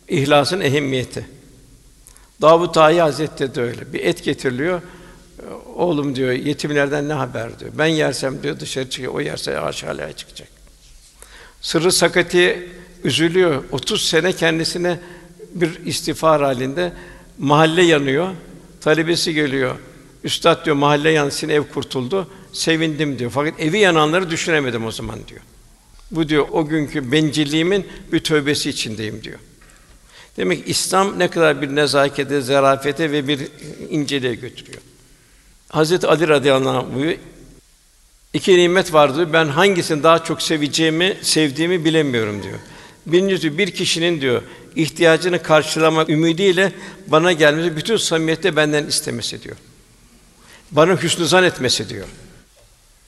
ihlasın ehemmiyeti. Davud Tayi Hazretleri de öyle. Bir et getiriliyor. Oğlum diyor, yetimlerden ne haber diyor. Ben yersem diyor dışarı çıkıyor, o yerse aşağıya çıkacak. Sırrı sakati üzülüyor. 30 sene kendisine bir istiğfar halinde mahalle yanıyor. Talebesi geliyor. Üstad diyor mahalle yansın ev kurtuldu. Sevindim diyor. Fakat evi yananları düşünemedim o zaman diyor. Bu diyor o günkü bencilliğimin bir tövbesi içindeyim diyor. Demek ki İslam ne kadar bir nezakete, zarafete ve bir inceliğe götürüyor. Hazreti Ali radıyallahu anh buyuruyor, iki nimet vardı. Ben hangisini daha çok seveceğimi, sevdiğimi bilemiyorum diyor. Birincisi bir kişinin diyor ihtiyacını karşılamak ümidiyle bana gelmesi, bütün samimiyette benden istemesi diyor. Bana hüsnü zan etmesi diyor.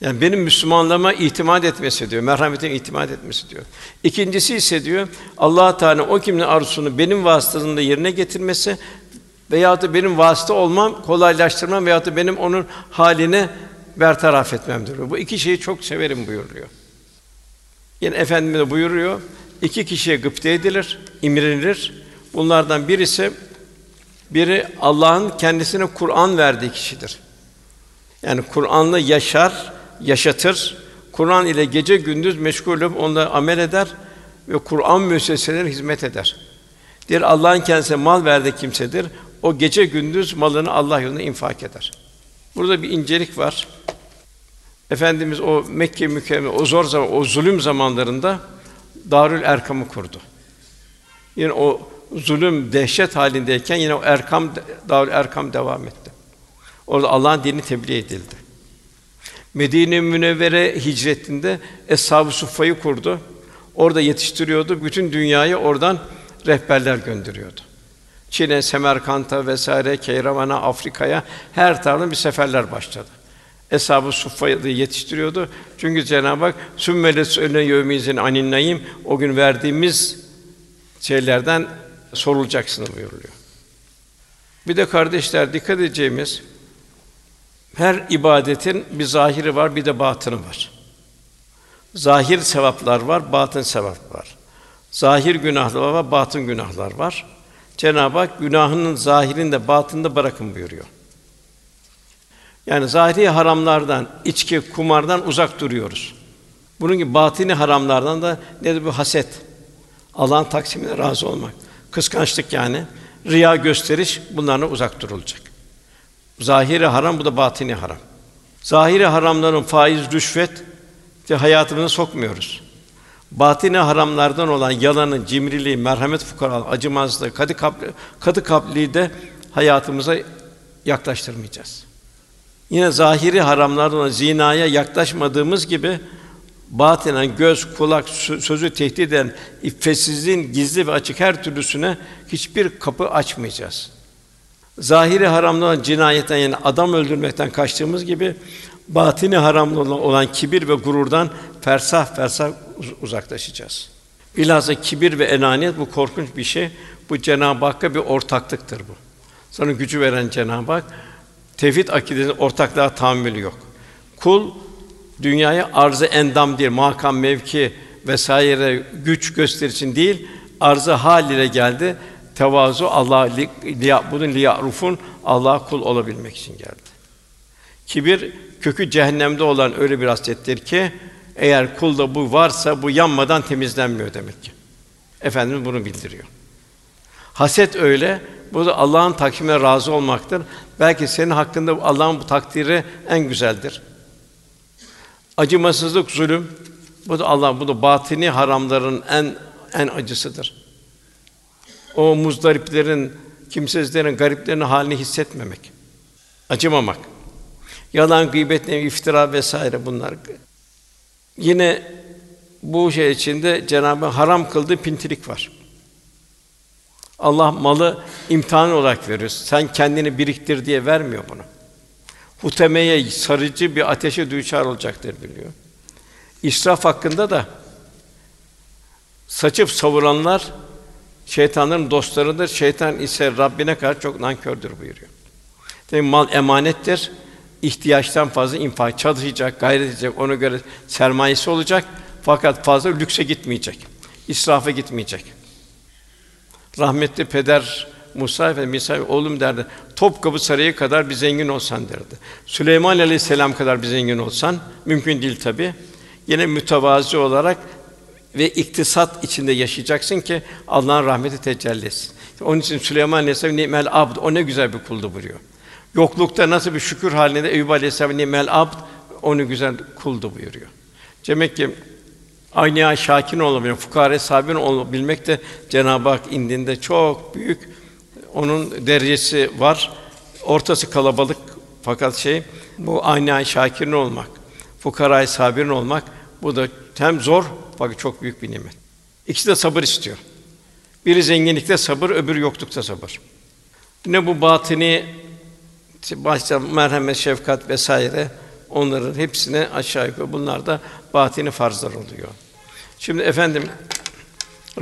Yani benim Müslümanlığıma itimat etmesi diyor, merhametine itimat etmesi diyor. İkincisi ise diyor, Allah Teala o kimin arzusunu benim vasıtasında yerine getirmesi veya da benim vasıta olmam, kolaylaştırmam veya da benim onun haline bertaraf etmemdir. Bu iki şeyi çok severim buyuruyor. Yine Efendimiz buyuruyor, iki kişiye gıpta edilir, imrenilir. Bunlardan birisi biri Allah'ın kendisine Kur'an verdiği kişidir. Yani Kur'an'la yaşar, yaşatır. Kur'an ile gece gündüz meşgul olup onunla amel eder ve Kur'an müesseselerine hizmet eder. Diğer Allah'ın kendisine mal verdiği kimsedir. O gece gündüz malını Allah yolunda infak eder. Burada bir incelik var. Efendimiz o Mekke mükerreme o zor zaman, o zulüm zamanlarında Darül Erkam'ı kurdu. Yine o zulüm dehşet halindeyken yine o Erkam Darül Erkam devam etti. Orada Allah'ın dini tebliğ edildi. Medine Münevvere hicretinde Eshab-ı Suffa'yı kurdu. Orada yetiştiriyordu. Bütün dünyayı oradan rehberler gönderiyordu. Çin'e, Semerkant'a vesaire, Keyravan'a, Afrika'ya her taraftan bir seferler başladı. Eshab-ı Suffa'yı yetiştiriyordu. Çünkü Cenab-ı Hak sümmeles öne yevmizin aninnayim o gün verdiğimiz şeylerden sorulacaksın buyuruluyor. Bir de kardeşler dikkat edeceğimiz her ibadetin bir zahiri var, bir de batını var. Zahir sevaplar var, batın sevap var. Zahir günahlar var, batın günahlar var. Cenab-ı Hak günahının zahirinde, batında bırakın buyuruyor. Yani zahiri haramlardan, içki, kumardan uzak duruyoruz. Bunun gibi batini haramlardan da nedir bu haset? Allah'ın taksimine razı olmak. Kıskançlık yani. Riya gösteriş bunlardan uzak durulacak. Zahiri haram bu da batini haram. Zahiri haramların faiz, rüşvet ve hayatımıza sokmuyoruz. Batini haramlardan olan yalanı, cimriliği, merhamet fukara, acımazlığı, kadı kaplı, kadı kapliği de hayatımıza yaklaştırmayacağız. Yine zahiri haramlardan olan zinaya yaklaşmadığımız gibi batinen göz, kulak, sözü tehdit eden iffetsizliğin gizli ve açık her türlüsüne hiçbir kapı açmayacağız. Zahiri haramdan cinayetten yani adam öldürmekten kaçtığımız gibi batini haramlı olan kibir ve gururdan fersah fersah uzaklaşacağız. Bilhassa kibir ve enaniyet bu korkunç bir şey. Bu Cenab-ı Hakk'a bir ortaklıktır bu. Sana gücü veren Cenab-ı Hak tevhid akidesinin ortaklığa tahammülü yok. Kul dünyaya arzı endam değil, makam, mevki vesaire güç gösterişin değil, arzı hal ile geldi. Tevazu Allah li, bunun liyarufun Allah kul olabilmek için geldi. Kibir kökü cehennemde olan öyle bir haslettir ki eğer kulda bu varsa bu yanmadan temizlenmiyor demek ki. Efendimiz bunu bildiriyor. Haset öyle. Bu da Allah'ın takvimine razı olmaktır. Belki senin hakkında Allah'ın bu takdiri en güzeldir. Acımasızlık, zulüm bu da Allah bu da batini haramların en en acısıdır. O muzdariplerin, kimsesizlerin, gariplerin halini hissetmemek. Acımamak. Yalan, gıybet, iftira vesaire bunlar. Yine bu şey içinde Cenab-ı haram kıldığı pintilik var. Allah malı imtihan olarak veriyor. Sen kendini biriktir diye vermiyor bunu. Hutemeye sarıcı bir ateşe düçar olacaktır biliyor. İsraf hakkında da saçıp savuranlar şeytanların dostlarıdır. Şeytan ise Rabbine karşı çok nankördür buyuruyor. Demek mal emanettir. İhtiyaçtan fazla infak çalışacak, gayret edecek, ona göre sermayesi olacak. Fakat fazla lükse gitmeyecek. İsrafa gitmeyecek. Rahmetli peder Musa Efendi misal oğlum derdi. Topkapı Sarayı kadar bir zengin olsan derdi. Süleyman Aleyhisselam kadar bir zengin olsan mümkün değil tabi. Yine mütevazi olarak ve iktisat içinde yaşayacaksın ki Allah'ın rahmeti tecelli etsin. Onun için Süleyman Aleyhisselam nimel abd o ne güzel bir kuldu buyuruyor. Yoklukta nasıl bir şükür halinde Eyüp Aleyhisselam nimel abd onu güzel kuldu buyuruyor. Demek ki aynı şakin olabilmek, fukare sabir olabilmek de Cenab-ı Hak indinde çok büyük onun derecesi var. Ortası kalabalık fakat şey bu aynı şakirin olmak, fukarayı sabirin olmak bu da hem zor fakat çok büyük bir nimet. İkisi de sabır istiyor. Biri zenginlikte sabır, öbürü yoklukta sabır. Ne bu batini başta merhamet, şefkat vesaire onların hepsine aşağı yukarı bunlar da batini farzlar oluyor. Şimdi efendim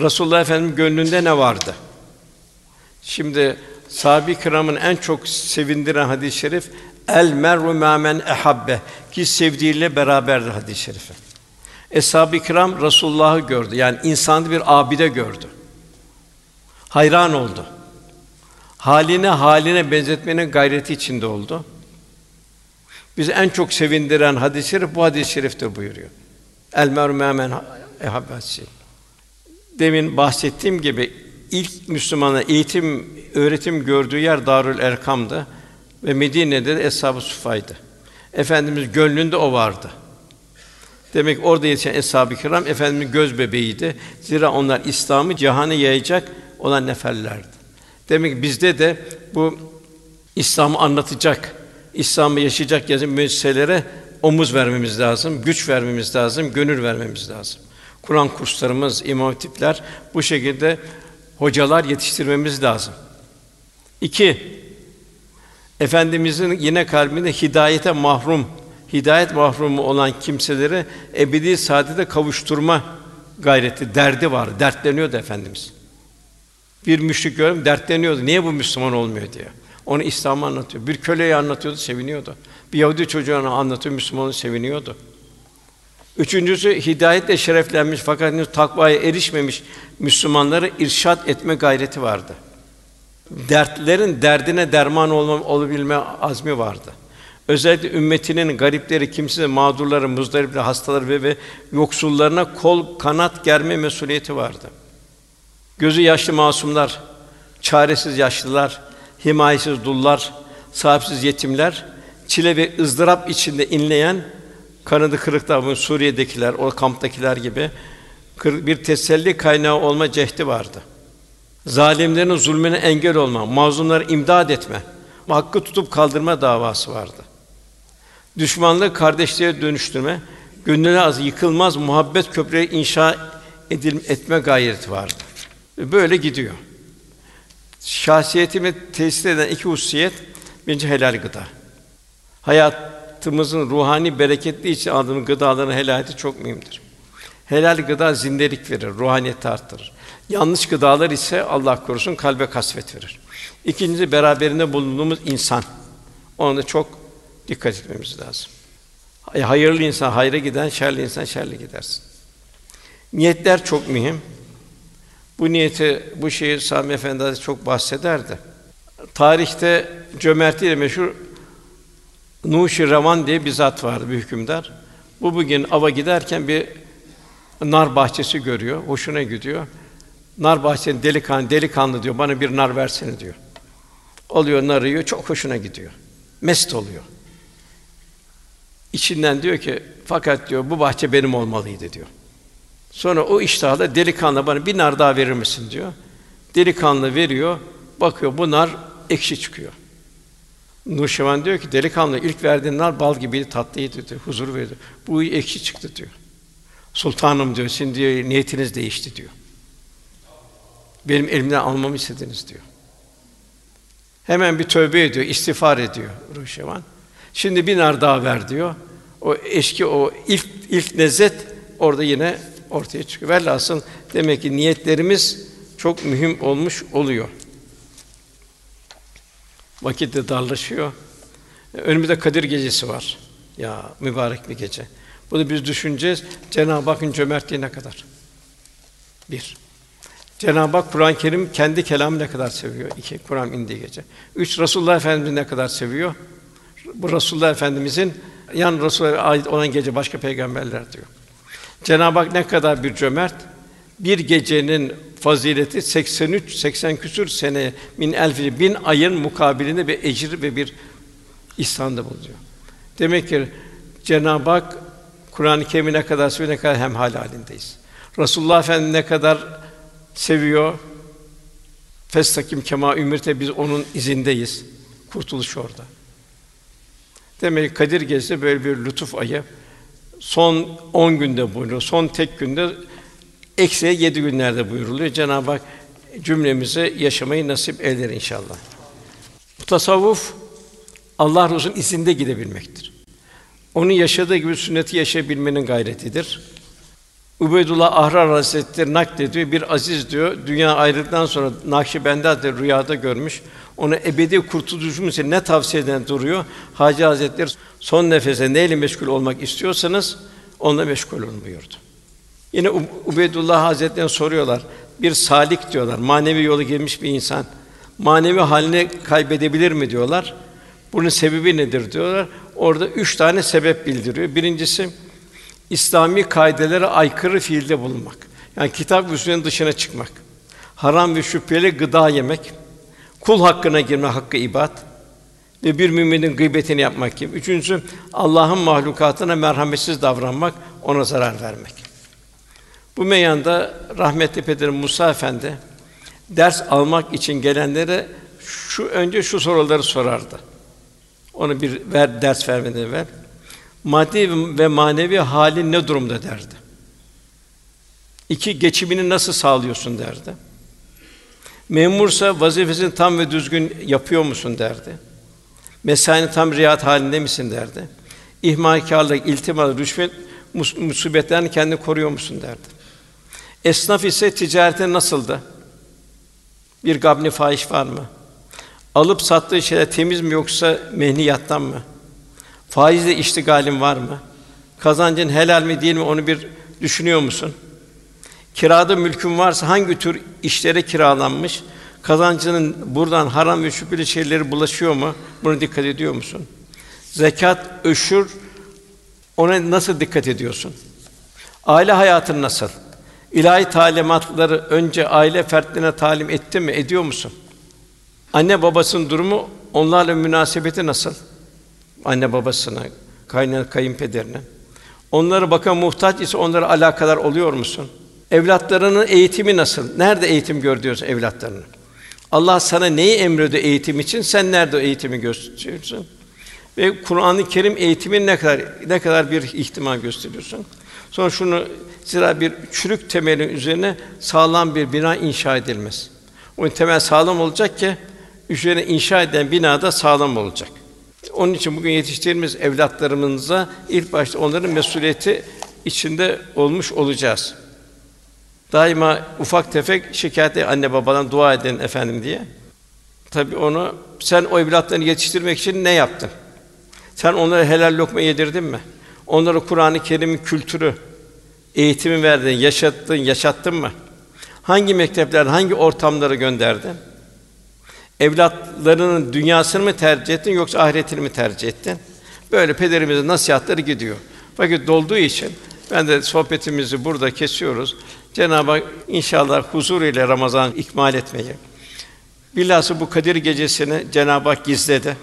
Resulullah Efendimiz gönlünde ne vardı? Şimdi sahabi kiramın en çok sevindiren hadis-i şerif el meru men ehabbe ki sevdiğiyle beraberdir hadis-i şerifi. Eshab-ı kiram Resulullah'ı gördü. Yani insanı bir abide gördü. Hayran oldu. Haline haline benzetmenin gayreti içinde oldu. Bizi en çok sevindiren hadis-i şerif bu hadis-i şerifte buyuruyor. El meru men ehabbesi. Demin bahsettiğim gibi ilk Müslümana eğitim, öğretim gördüğü yer Darül Erkam'dı ve Medine'de de Eshab-ı Sufa'ydı. Efendimiz gönlünde o vardı. Demek orada yetişen eshab-ı kiram efendimizin göz bebeğiydi. Zira onlar İslam'ı cihanı yayacak olan neferlerdi. Demek ki bizde de bu İslam'ı anlatacak, İslam'ı yaşayacak yazın müesseselere omuz vermemiz lazım, güç vermemiz lazım, gönül vermemiz lazım. Kur'an kurslarımız, imam hatipler bu şekilde hocalar yetiştirmemiz lazım. İki, Efendimizin yine kalbinde hidayete mahrum, hidayet mahrumu olan kimseleri ebedi saadete kavuşturma gayreti, derdi var. Dertleniyordu efendimiz. Bir müşrik gördüm dertleniyordu. Niye bu Müslüman olmuyor diye. Onu İslam'ı anlatıyor. Bir köleyi anlatıyordu, seviniyordu. Bir Yahudi çocuğuna anlatıyor, Müslümanı seviniyordu. Üçüncüsü hidayetle şereflenmiş fakat henüz takvaya erişmemiş Müslümanları irşat etme gayreti vardı. Dertlerin derdine derman olma olabilme azmi vardı. Özellikle ümmetinin garipleri, kimsesiz, mağdurları, muzdaripleri, hastaları ve, ve yoksullarına kol kanat germe mesuliyeti vardı. Gözü yaşlı masumlar, çaresiz yaşlılar, himayesiz dullar, sahipsiz yetimler, çile ve ızdırap içinde inleyen kanadı kırıklar, bu Suriye'dekiler, o kamptakiler gibi bir teselli kaynağı olma cehdi vardı. Zalimlerin zulmüne engel olma, mazlumları imdad etme, hakkı tutup kaldırma davası vardı. Düşmanlığı kardeşliğe dönüştürme, gönlüne az yıkılmaz muhabbet köprüleri inşa edil, etme gayreti vardı. Böyle gidiyor. Şahsiyetimi tesis eden iki hususiyet, birinci helal gıda. Hayatımızın ruhani bereketli için aldığımız gıdaların helaliyeti çok mühimdir. Helal gıda zindelik verir, ruhaniyeti arttırır. Yanlış gıdalar ise Allah korusun kalbe kasvet verir. İkincisi beraberinde bulunduğumuz insan. Ona da çok dikkat etmemiz lazım. Hayırlı insan hayra giden, şerli insan şerli gidersin. Niyetler çok mühim. Bu niyeti bu şeyi Sami Efendi çok bahsederdi. Tarihte cömertliğiyle meşhur Nuşi Ravan diye bir zat vardı, bir hükümdar. Bu bugün ava giderken bir nar bahçesi görüyor, hoşuna gidiyor. Nar bahçesinin delikanlı, delikanlı diyor, bana bir nar versene diyor. Alıyor narı yiyor, çok hoşuna gidiyor. Mest oluyor. İçinden diyor ki, fakat diyor, bu bahçe benim olmalıydı diyor. Sonra o iştahla delikanlı bana bir nar daha verir misin diyor. Delikanlı veriyor, bakıyor bu nar ekşi çıkıyor. Nuşevan diyor ki delikanlı ilk verdiğin nar bal gibiydi, tatlıydı diyor, huzur verdi. Bu ekşi çıktı diyor. Sultanım diyor, şimdi diyor, niyetiniz değişti diyor. Benim elimden almamı istediniz diyor. Hemen bir tövbe ediyor, istiğfar ediyor Ruşevan. Şimdi bir nar daha ver diyor. O eski o ilk ilk lezzet orada yine ortaya çıkıyor. Velhasıl demek ki niyetlerimiz çok mühim olmuş oluyor. Vakit de darlaşıyor. Önümüzde Kadir gecesi var. Ya mübarek bir gece. Bunu biz düşüneceğiz. Cenab-ı Hakk'ın cömertliği ne kadar? Bir. Cenab-ı Hak Kur'an-ı Kerim kendi kelamı ne kadar seviyor? İki, Kur'an indiği gece. Üç, Resulullah Efendimiz ne kadar seviyor? Bu Resulullah Efendimizin yan Resul'e ait olan gece başka peygamberler diyor. Cenab-ı Hak ne kadar bir cömert. Bir gecenin fazileti 83 80 küsür sene min elfi bin ayın mukabilinde bir ecir ve bir ihsanda bulunuyor. Demek ki Cenab-ı Hak Kur'an-ı Kerim'i ne kadar seviyor, ne kadar hem hal halindeyiz. Resulullah Efendimiz ne kadar seviyor. Festakim kema ümirte biz onun izindeyiz. Kurtuluş orada. Demek ki Kadir Gecesi böyle bir lütuf ayı. Son 10 günde buyuruyor. Son tek günde eksiye yedi günlerde buyuruluyor. Cenab-ı Hak cümlemize yaşamayı nasip eder inşallah. Bu tasavvuf Allah Resulü'nün izinde gidebilmektir. Onun yaşadığı gibi sünneti yaşayabilmenin gayretidir. Ubeydullah Ahrar Hazretleri naklediyor. Bir aziz diyor, dünya ayrıldıktan sonra Nakşibendi Hazretleri rüyada görmüş. Ona ebedi kurtuluşum için ne tavsiye eden duruyor? Hacı Hazretleri son nefese neyle meşgul olmak istiyorsanız onunla meşgul olun buyurdu. Yine Ubeydullah Hazretleri'ne soruyorlar. Bir salik diyorlar. Manevi yolu girmiş bir insan manevi halini kaybedebilir mi diyorlar. Bunun sebebi nedir diyorlar. Orada üç tane sebep bildiriyor. Birincisi İslami kaidelere aykırı fiilde bulunmak. Yani kitap ve dışına çıkmak. Haram ve şüpheli gıda yemek, kul hakkına girme hakkı ibad ve bir müminin gıybetini yapmak gibi. Üçüncüsü Allah'ın mahlukatına merhametsiz davranmak, ona zarar vermek. Bu meyanda rahmetli Pederim Musa Efendi ders almak için gelenlere şu önce şu soruları sorardı. Onu bir ver ders vermeden evvel maddi ve manevi halin ne durumda derdi. İki, geçimini nasıl sağlıyorsun derdi. Memursa vazifesini tam ve düzgün yapıyor musun derdi. Mesaini tam riayet halinde misin derdi. İhmalkarlık, iltimas, rüşvet musibetlerini kendini koruyor musun derdi. Esnaf ise ticarete nasıldı? Bir gabni fahiş var mı? Alıp sattığı şeyler temiz mi yoksa mehniyattan mı? Faizle iştigalin var mı? Kazancın helal mi değil mi onu bir düşünüyor musun? Kirada mülkün varsa hangi tür işlere kiralanmış? Kazancının buradan haram ve şüpheli şeyleri bulaşıyor mu? Buna dikkat ediyor musun? zekat, öşür, ona nasıl dikkat ediyorsun? Aile hayatın nasıl? İlahi talimatları önce aile fertlerine talim etti mi, ediyor musun? Anne babasının durumu, onlarla münasebeti nasıl? Anne babasına, kaynana kayınpederine. Onlara bakan muhtaç ise onlara alakadar oluyor musun? Evlatlarının eğitimi nasıl? Nerede eğitim gördüyorsun evlatlarını? Allah sana neyi emrediyor eğitim için? Sen nerede o eğitimi gösteriyorsun? Ve Kur'an-ı Kerim eğitimin ne kadar ne kadar bir ihtimal gösteriyorsun? Sonra şunu zira bir çürük temelin üzerine sağlam bir bina inşa edilmez. O temel sağlam olacak ki üzerine inşa edilen bina da sağlam olacak. Onun için bugün yetiştirdiğimiz evlatlarımıza ilk başta onların mesuliyeti içinde olmuş olacağız. Daima ufak tefek şikayette anne babadan dua edin efendim diye. Tabii onu sen o evlatlarını yetiştirmek için ne yaptın? Sen onlara helal lokma yedirdin mi? Onlara Kur'an-ı Kerim'in kültürü, eğitimi verdin, yaşattın, yaşattın mı? Hangi mektepler, hangi ortamları gönderdin? Evlatlarının dünyasını mı tercih ettin yoksa ahiretini mi tercih ettin? Böyle pederimizin nasihatleri gidiyor. Vakit dolduğu için ben de sohbetimizi burada kesiyoruz. Cenab-ı Hak inşallah huzur ile Ramazan ikmal etmeyi. Bilhassa bu Kadir gecesini Cenab-ı Hak gizledi.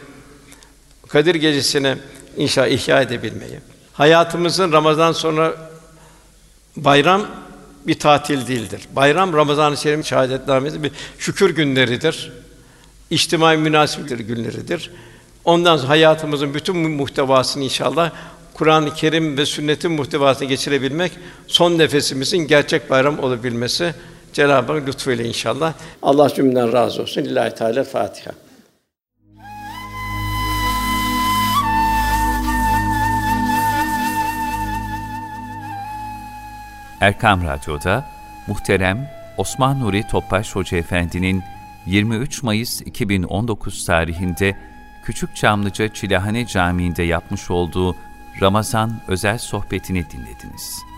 Kadir gecesini inşallah ihya edebilmeyi. Hayatımızın Ramazan sonra bayram bir tatil değildir. Bayram Ramazan-ı Şerif şahadetnamesi bir şükür günleridir. İçtimai münasebetler günleridir. Ondan sonra hayatımızın bütün muhtevasını inşallah Kur'an-ı Kerim ve sünnetin muhtevasını geçirebilmek, son nefesimizin gerçek bayram olabilmesi Cenab-ı Hak lütfuyla inşallah. Allah cümleden razı olsun. Lillahi Teala Fatiha. Erkam Radyo'da muhterem Osman Nuri Topbaş Hoca Efendi'nin 23 Mayıs 2019 tarihinde Küçük Çamlıca Çilehane Camii'nde yapmış olduğu Ramazan özel sohbetini dinlediniz.